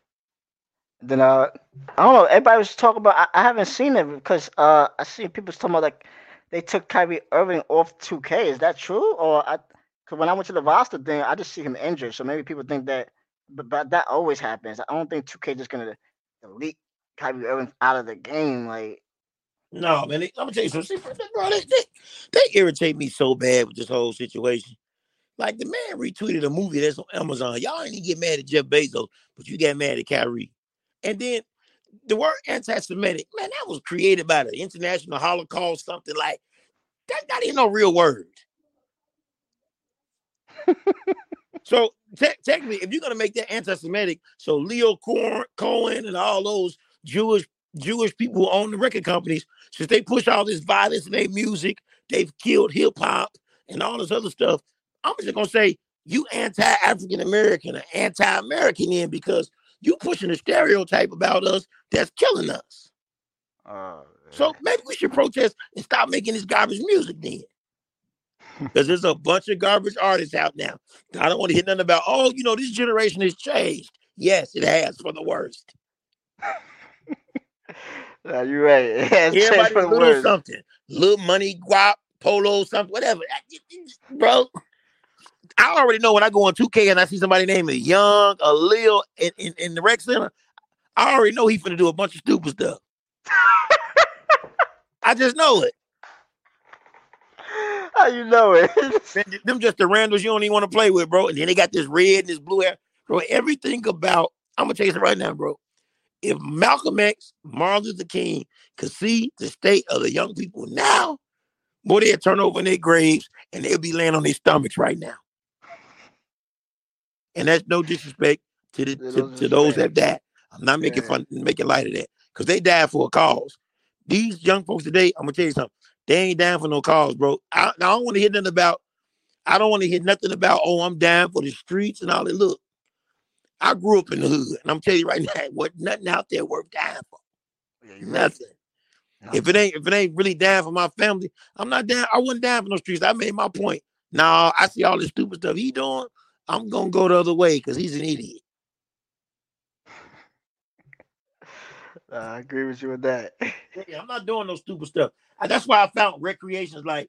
Then uh, I don't know. Everybody was talking about. I, I haven't seen it because uh, I see people talking about like they took Kyrie Irving off 2K. Is that true? Or I, cause when I went to the roster thing, I just see him injured. So maybe people think that, but, but that always happens. I don't think 2K just gonna delete Kyrie Irving out of the game. Like, No, man. I'm gonna tell you something, bro. They, they, they irritate me so bad with this whole situation. Like the man retweeted a movie that's on Amazon. Y'all ain't even get mad at Jeff Bezos, but you got mad at Kyrie. And then the word anti-Semitic, man, that was created by the International Holocaust, something like that's not even no real word. So te- technically, if you're gonna make that anti-Semitic, so Lyor Cor- Cohen and all those Jewish Jewish people who own the record companies, since they push all this violence in their music, they've killed hip hop and all this other stuff. I'm just gonna say you anti-African American or anti-American in because you pushing a stereotype about us that's killing us. uh, So maybe we should protest and stop making this garbage music then. Because there's a bunch of garbage artists out now. I don't want to hear nothing about, oh, you know, this generation has changed. Yes, it has for the worst. nah, you're right. It has changed for the little worse. something. Little money, guap, polo, something, whatever. Bro, I already know when I go on 2K and I see somebody named Young, a Lil in, in, in the rec center, I already know he's going to do a bunch of stupid stuff. I just know it. How you know it? Them just the randos you don't even want to play with, bro. And then they got this red and this blue hair. Bro, everything about, I'm gonna tell you something right now, bro. If Malcolm X, Martin Luther King could see the state of the young people now, boy, they'd turn over in their graves and they'll be laying on their stomachs right now. And that's no disrespect to the to, to those that died. I'm not making Yeah. fun, making light of that. Because they died for a cause. These young folks today, I'm gonna tell you something. They ain't down for no cause, bro. I, I don't want to hear nothing about. I don't want to hear nothing about. Oh, I'm down for the streets and all that. Look, I grew up in the hood, and I'm telling you right now, what nothing out there worth dying for. Yeah, you're right. Nothing. If it ain't if it ain't really down for my family, I'm not down. I wasn't down for no streets. I made my point. Now I see all this stupid stuff he doing. I'm gonna go the other way because he's an idiot. Uh, I agree with you with that. Yeah, I'm not doing no stupid stuff. That's why I found recreations like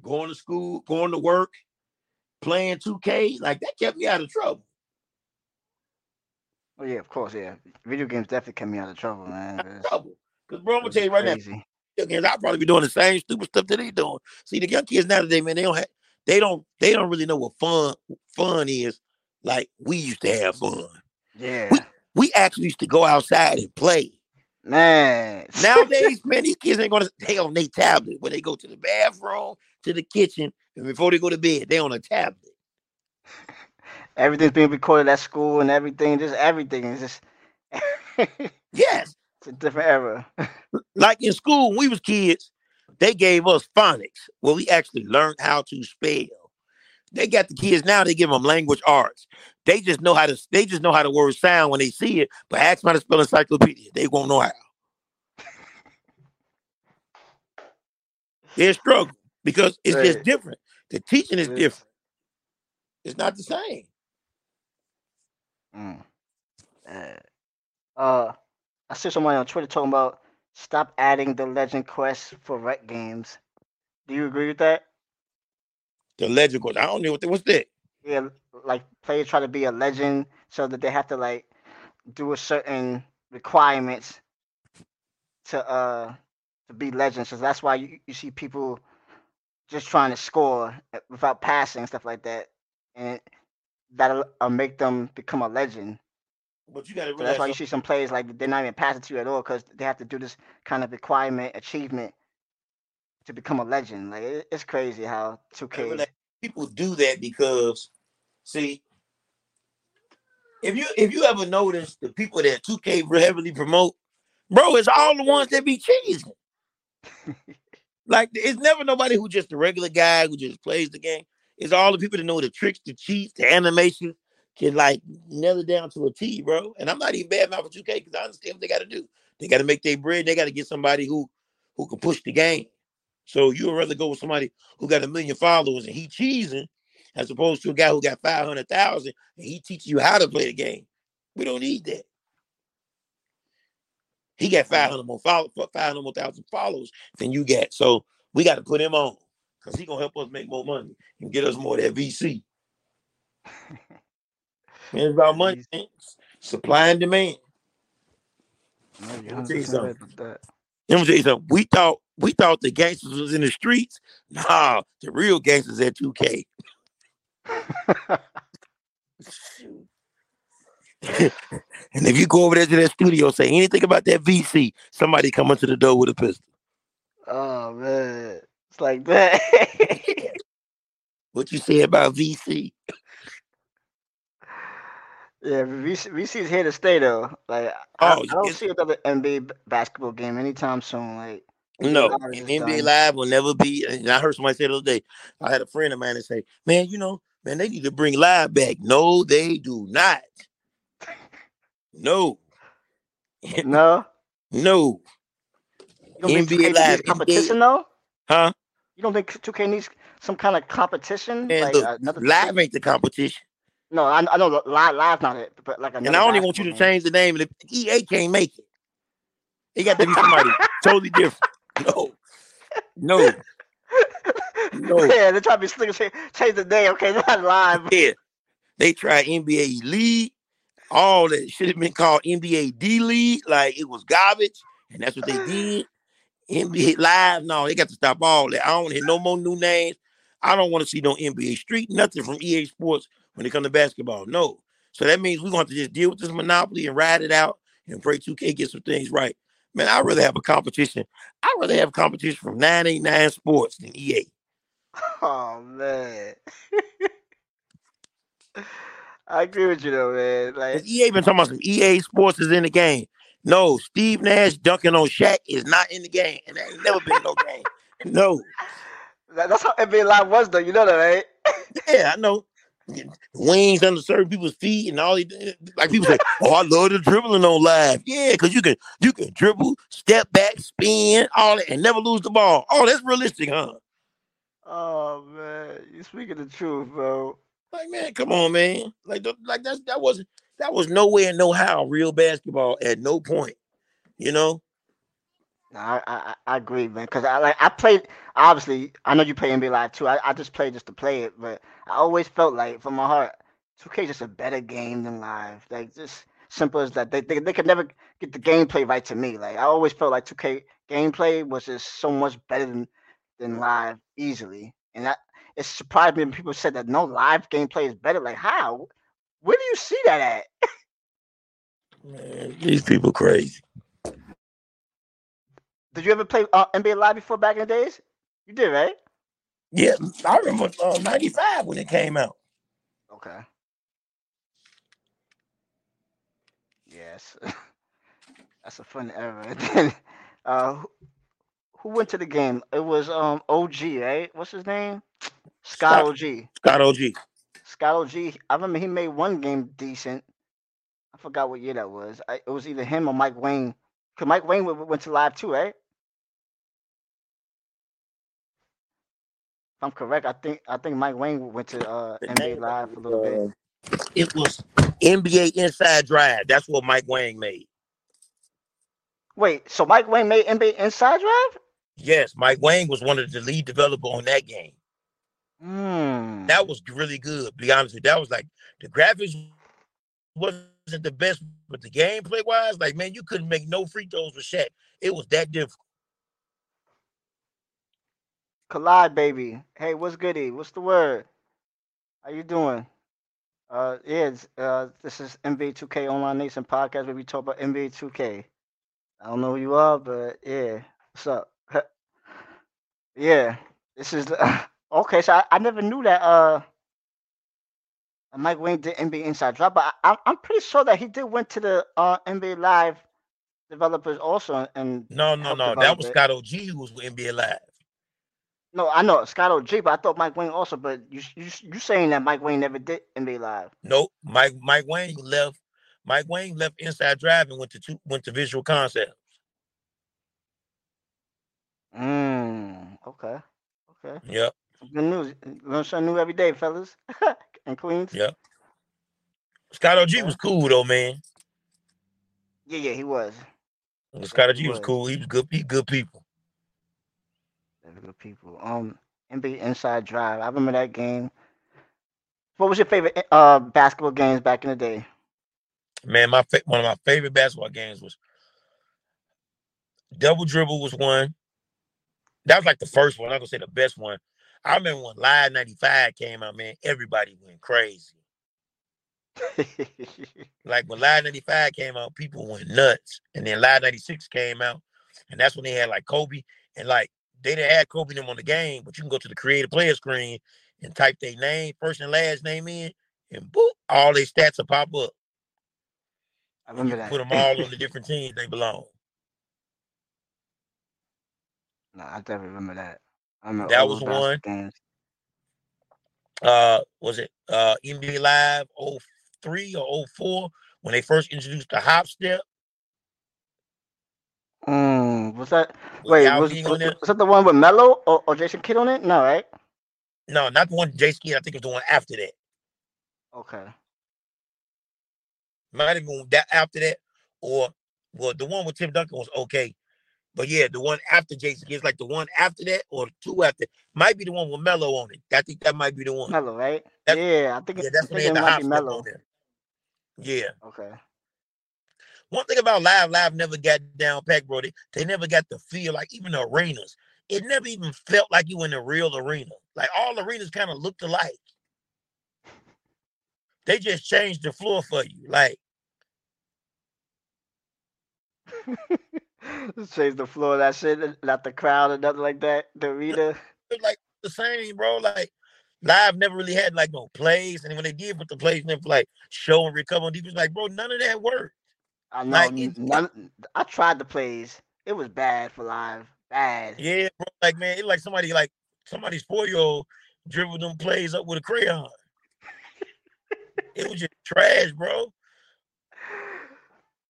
going to school, going to work, playing 2K. Like that kept me out of trouble. Oh yeah, of course, yeah. Video games definitely kept me out of trouble, man. Out of trouble. Because bro, I'm gonna tell you right now, crazy. again, I'll probably be doing the same stupid stuff that they doing. See, the young kids nowadays, man, they don't have, they don't, they don't really know what fun, fun is. Like we used to have fun. Yeah, We, we actually used to go outside and play. man. Nowadays, man, these kids ain't gonna they on their tablet when they go to the bathroom, to the kitchen, and before they go to bed, they on a tablet. everything's being recorded at school and everything. Just everything is just. it's Yes, a different era. like in school when we was kids, they gave us phonics where we actually learned how to spell. They got the kids now. They give them language arts. They just know how to. They just know how the words sound when they see it. But ask them how to spell encyclopedia. They won't know how. They struggle because it's just different. The teaching is different. It's not the same. Mm. Uh, uh, I see somebody on Twitter talking about stop adding the legend quest for rec games. Do you agree with that? The legend goes. I don't know what the, what's that. Yeah, like players try to be a legend so that they have to like do a certain requirements to uh to be legends. So that's why you, you see people just trying to score without passing stuff like that, and that'll uh, make them become a legend. But you got to So that's why you see some players like they're not even passing to you at all because they have to do this kind of requirement achievement to become a legend. Like it, it's crazy how gotta 2K. people do that because, see, if you if you ever notice the people that 2K heavily promote, bro, it's all the ones that be cheesing. like it's never nobody who just a regular guy who just plays the game. It's all the people that know the tricks, the cheats, the animation can like nail it down to a T, bro. And I'm not even bad mouth for 2K because I understand what they got to do. They got to make their bread. They got to get somebody who who can push the game. So you would rather go with somebody who got a million followers and he cheesing, as opposed to a guy who got five hundred thousand and he teaches you how to play the game. We don't need that. He got five hundred more follow, five hundred more thousand followers than you got. So we got to put him on because he gonna help us make more money and get us more of that VC. Man, it's about money, man. supply and demand. Let me tell you something. right with that. Let me tell you something. We thought we thought the gangsters was in the streets. Nah, the real gangsters at 2K. and if you go over there to that studio, say anything about that VC, somebody coming to the door with a pistol. Oh man, it's like that. What you say about VC? yeah, VC, VC is here to stay though. Like I, Oh, I don't see another NBA basketball game anytime soon. Like No, NBA. Live will never be. And I heard somebody say the other day. I had a friend of mine that say, "Man, you know, man, they need to bring Live back." No, they do not. No, no, no, you don't think 2K NBA needs Live, competition though. huh? You don't think 2K needs some kind of competition? Man, like look, another Live ain't the competition. No, I, I know live live not it, but like And I don't even want you to change the name. If EA can't make it, it got to be somebody totally different. No, no, No. yeah, they're trying to be slick and change the name. Okay, not live. yeah. They tried NBA Elite. All that should have been called NBA D League. Like it was garbage, and that's what they did. NBA Live, no, they got to stop all that. I don't want to hear no more new names. I don't want to see no NBA Street, nothing from EA Sports when it comes to basketball. No. So that means we're going to have to just deal with this monopoly and ride it out and pray 2K get some things right. Man, I'd rather have a competition. I'd rather have a competition from 989 Sports than EA. Oh man. I agree with you though, man. Like EA been talking about some EA Sports is in the game. No, Steve Nash dunking on Shaq is not in the game. And that ain't never been no game. No. that's how NBA Live was though. You know that, right? Yeah, I know. Wings under certain people's feet and all these like people say, Oh, I love the dribbling on live. Yeah, because you can you can dribble, step back, spin, all that, and never lose the ball. Oh, that's realistic, huh? Oh man, you speaking the truth, bro. Like, man, come on, man. Like, like that's that wasn't that was nowhere, no how real basketball at no point. You know? I, I I- agree, man. Cause I like I played. Obviously, I know you play NBA Live too. I, I just played just to play it, but I always felt like from my heart, 2K is just a better game than Live. Like just simple as that. They they, they could never get the gameplay right to me. Like I always felt like 2K gameplay was just so much better than than Live easily, and that it surprised me when people said that no Live gameplay is better. Like how? Where do you see that at? Man, these people crazy. Did you ever play uh, NBA Live before back in the days? You did, right? Yeah, I remember uh, 95 when it came out. Okay. Yes. That's a fun era. Then, uh, who, who went to the game? It was um OG, right? What's his name? Scott Scott. OG. Scott OG. Scott OG. I remember he made one game decent. I forgot what year that was. I, it was either him or Mike Wayne. Cause Mike Wayne went, to live too, right? If I'm correct, I think I think Mike Wayne went to uh, NBA Live for a little bit. Uh, It was NBA Inside Drive. That's what Mike Wang made. Wait, so Mike Wayne made NBA Inside Drive? Yes, Mike Wang was one of the lead developer on that game. Hmm. That was really good. To be honest with you, that was like the graphics wasn't the best, but the gameplay wise, like man, you couldn't make no free throws with Shaq. It was that difficult. Collide, baby. Hey, what's goody? What's the word? How you doing? Uh, yeah, uh, this is NBA 2K Online Nation podcast where we talk about NBA 2K. I don't know who you are, but yeah, what's up? yeah, this is okay. So I, I never knew that. Uh, Mike Wayne did NBA Inside Drive, but I, I'm pretty sure that he did went to the uh, NBA Live developers also and no, no, no. That was it. Scott OG who was with NBA Live. No, I know Scott OG, but I thought Mike Wayne also. But you you you saying that Mike Wayne never did NBA Live? Nope. Mike Mike Wayne left. Mike Wayne left Inside Drive and went to two, went to Visual Concepts. Mm, okay. Okay. Yep. Good news. Learn something new every day, fellas and queens. Yep. Scott OG was cool though, man. Yeah, yeah, he was. Scott OG was. cool. He was good. He good people. Very good people. Um, NBA Inside Drive. I remember that game. What was your favorite uh basketball games back in the day? Man, my fa- one of my favorite basketball games was Double Dribble was one. That was like the first one. I'm gonna say the best one. I remember when Live 95 came out, man, everybody went crazy. like when Live 95 came out, people went nuts. And then Live 96 came out, and that's when they had like Kobe. And like they didn't have Kobe them on the game, but you can go to the creative player screen and type their name, first and last name in, and boop, all their stats will pop up. I remember that. Put them all on the different teams they belong. No, I definitely remember that. That was one. Uh, was it uh NBA Live 03 or 04 when they first introduced the hop step? Mm, was that was wait? Was, was, was, that the one with Melo or, or, Jason Kidd on it? No, right? No, not the one Jason Kidd. I think it was the one after that. Okay. Might have been that after that, or well, the one with Tim Duncan was okay. But yeah, the one after Jason Kidd, like the one after that or two after, might be the one with Melo on it. I think that might be the one. Melo, right? That's, yeah, I think. Yeah, that's when they the be Melo. Yeah. Okay. One thing about live, live never got down pack, bro. They, they never got the feel like even the arenas. It never even felt like you in a real arena. Like all arenas kind of looked alike. They just changed the floor for you. Like Change the floor, that shit, not the crowd or nothing like that. The arena. Like the same, bro. Like live never really had like no plays. And when they did put the plays in for like show and recover on defense, like, bro, none of that worked. I know like, it, none, I tried the plays. It was bad for live. Bad. Yeah, bro. Like, man, it like somebody like somebody's four-year-old dribbled them plays up with a crayon. it was just trash, bro.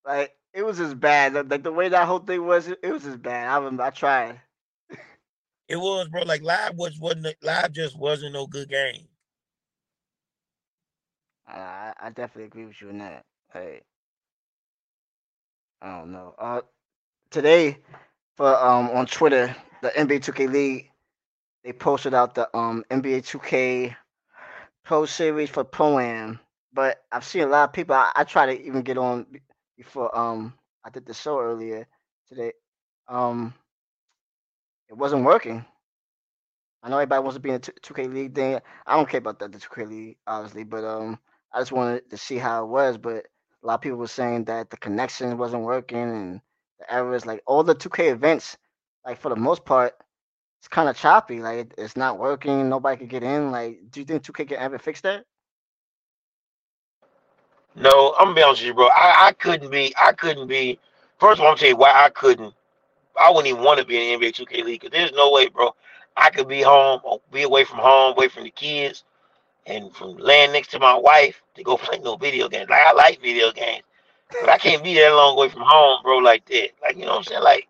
Like it was as bad. Like the way that whole thing was, it was as bad. I remember I tried. It was, bro. Like live was wasn't live just wasn't no good game. I I definitely agree with you on that. Hey, I don't know. Uh, today for um on Twitter, the NBA 2K League, they posted out the um NBA 2K Pro Series for Pro Am. But I've seen a lot of people. I, I try to even get on before um I did the show earlier today. Um, it wasn't working. I know everybody wants to be in a 2K league thing. I don't care about that the 2K league, obviously, but um, I just wanted to see how it was. But a lot of people were saying that the connection wasn't working and the errors, like all the 2K events, like for the most part, it's kind of choppy. Like it's not working. Nobody could get in. Like, do you think 2K can ever fix that? No, I'm be honest with you, bro. I, I couldn't be. I couldn't be. First of all, I'm tell you why I couldn't. I wouldn't even want to be in the NBA 2K league because there's no way, bro. I could be home, uh, be away from home, away from the kids, and from laying next to my wife to go play no video games. Like I like video games, but I can't be that long away from home, bro. Like that. Like you know what I'm saying? Like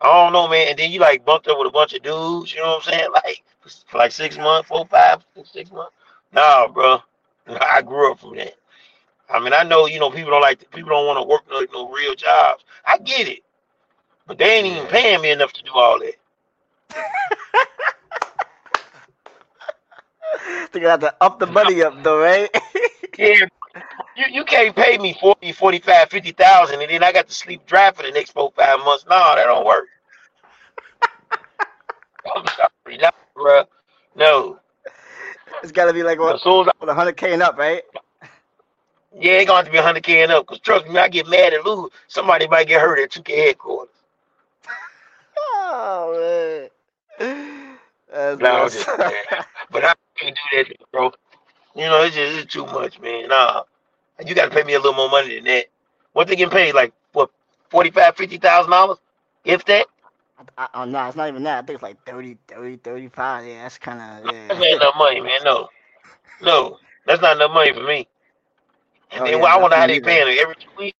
I don't know, man. And then you like bumped up with a bunch of dudes. You know what I'm saying? Like for like six months, four, five, six, six months. Nah, bro. I grew up from that. I mean, I know you know people don't like people don't want to work no, no real jobs. I get it, but they ain't even paying me enough to do all that. they got to up the money up though, right? yeah, you, you can't pay me 40, 45, 50,000 and then I got to sleep dry for the next four, five months. No, that don't work. I'm sorry, no, bro. No. It's got to be like what, As soon as I, what 100k and up, right? Yeah, it's going to be 100k and up. Cause trust me, I get mad and lose. Somebody might get hurt at 2K headquarters. Oh man, that's No, just. But I can't do that, bro. You know, it's just it's too much, man. Nah, you got to pay me a little more money than that. What they getting paid? Like what, forty five, fifty thousand dollars, if that? I, oh no, it's not even that. I think it's like 30, 30, 35. Yeah, that's kind of That's not yeah. enough money, man. No, no, that's not enough money for me. And Oh, then yeah, well, I wonder how they either. paying it every two weeks.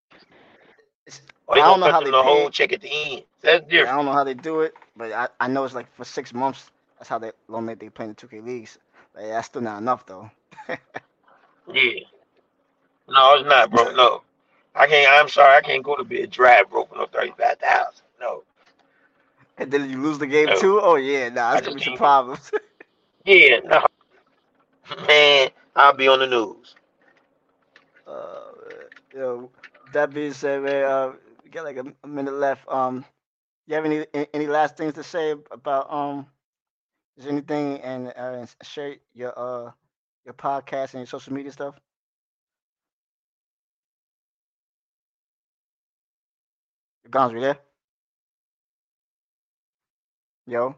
Or they I don't know how they the whole pay. check at the end. That's I don't know how they do it, but I, I know it's like for six months. That's how they long they they play in the 2K leagues. But yeah, that's still not enough though. Yeah. No, it's not, bro. No, I can't. I'm sorry, I can't go to bed dry broke no thirty five thousand. No. And then you lose the game No. too. Oh yeah, nah, that's gonna be some problems. Yeah, no. Man, I'll be on the news. Yo, that being said, man, uh, we got like a, a minute left. Um, you have any any last things to say about um, is anything and uh, share your uh your podcast and your social media stuff? Gonz, you there? Yo.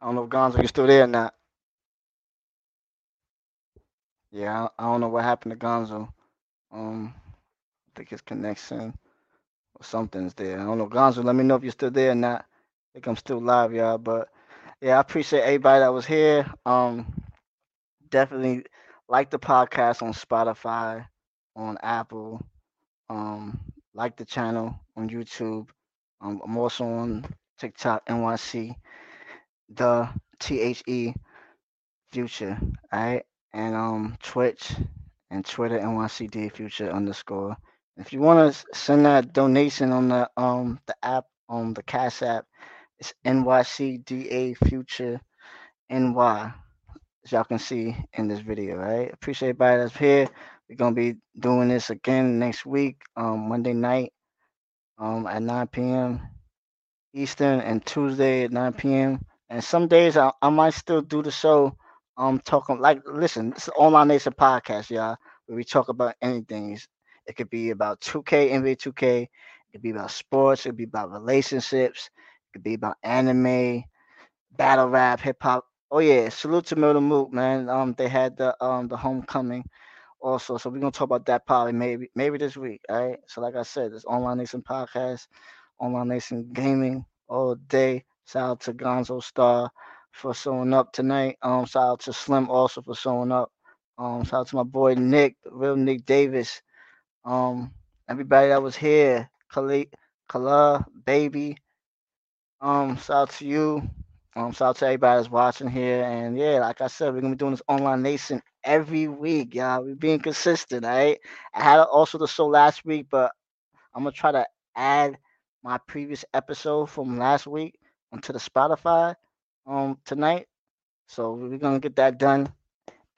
I don't know if Gonzo, you still there or not. Yeah, I, don't know what happened to Gonzo. Um, I think his connection or something's there. I don't know. Gonzo, let me know if you're still there or not. I think I'm still live, y'all. But yeah, I appreciate everybody that was here. Um, definitely like the podcast on Spotify, on Apple. Um, like the channel on YouTube. Um, I'm also on TikTok, NYC, the T H E Future, alright, and um Twitch and Twitter NYCD Future underscore. If you want to send that donation on the um the app on the Cash app, it's NYCDA Future NY, as y'all can see in this video. Right, appreciate everybody that's here. We're gonna be doing this again next week, um Monday night, um at 9 p.m. Eastern and Tuesday at 9 p.m. And some days I, I might still do the show. Um, talking like listen, it's an online nation podcast, y'all, where we talk about anything. It could be about 2K, NBA 2K. It could be about sports. It could be about relationships. It could be about anime, battle rap, hip hop. Oh yeah, salute to Milton Moot, man. Um, they had the um the homecoming also, so we're gonna talk about that probably maybe maybe this week. All right. So like I said, this online nation podcast, online nation gaming all day. Shout out to Gonzo Star for showing up tonight. Um, shout out to Slim also for showing up. Um, shout out to my boy Nick, real Nick Davis. Um, everybody that was here, Khalid, Kala, baby. Um, shout out to you. Um, shout out to everybody that's watching here. And yeah, like I said, we're gonna be doing this online nation every week, y'all. We're being consistent, all right? I had also the show last week, but I'm gonna try to add my previous episode from last week onto the Spotify um tonight. So we're gonna get that done.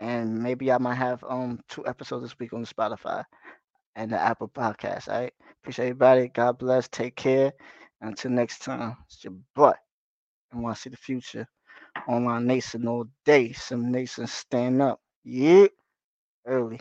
And maybe I might have um two episodes this week on Spotify and the Apple Podcast. All right. Appreciate everybody. God bless. Take care. Until next time, it's your boy. And want to see the future. Online Nation all day. Some nations stand up. Yeah. Early.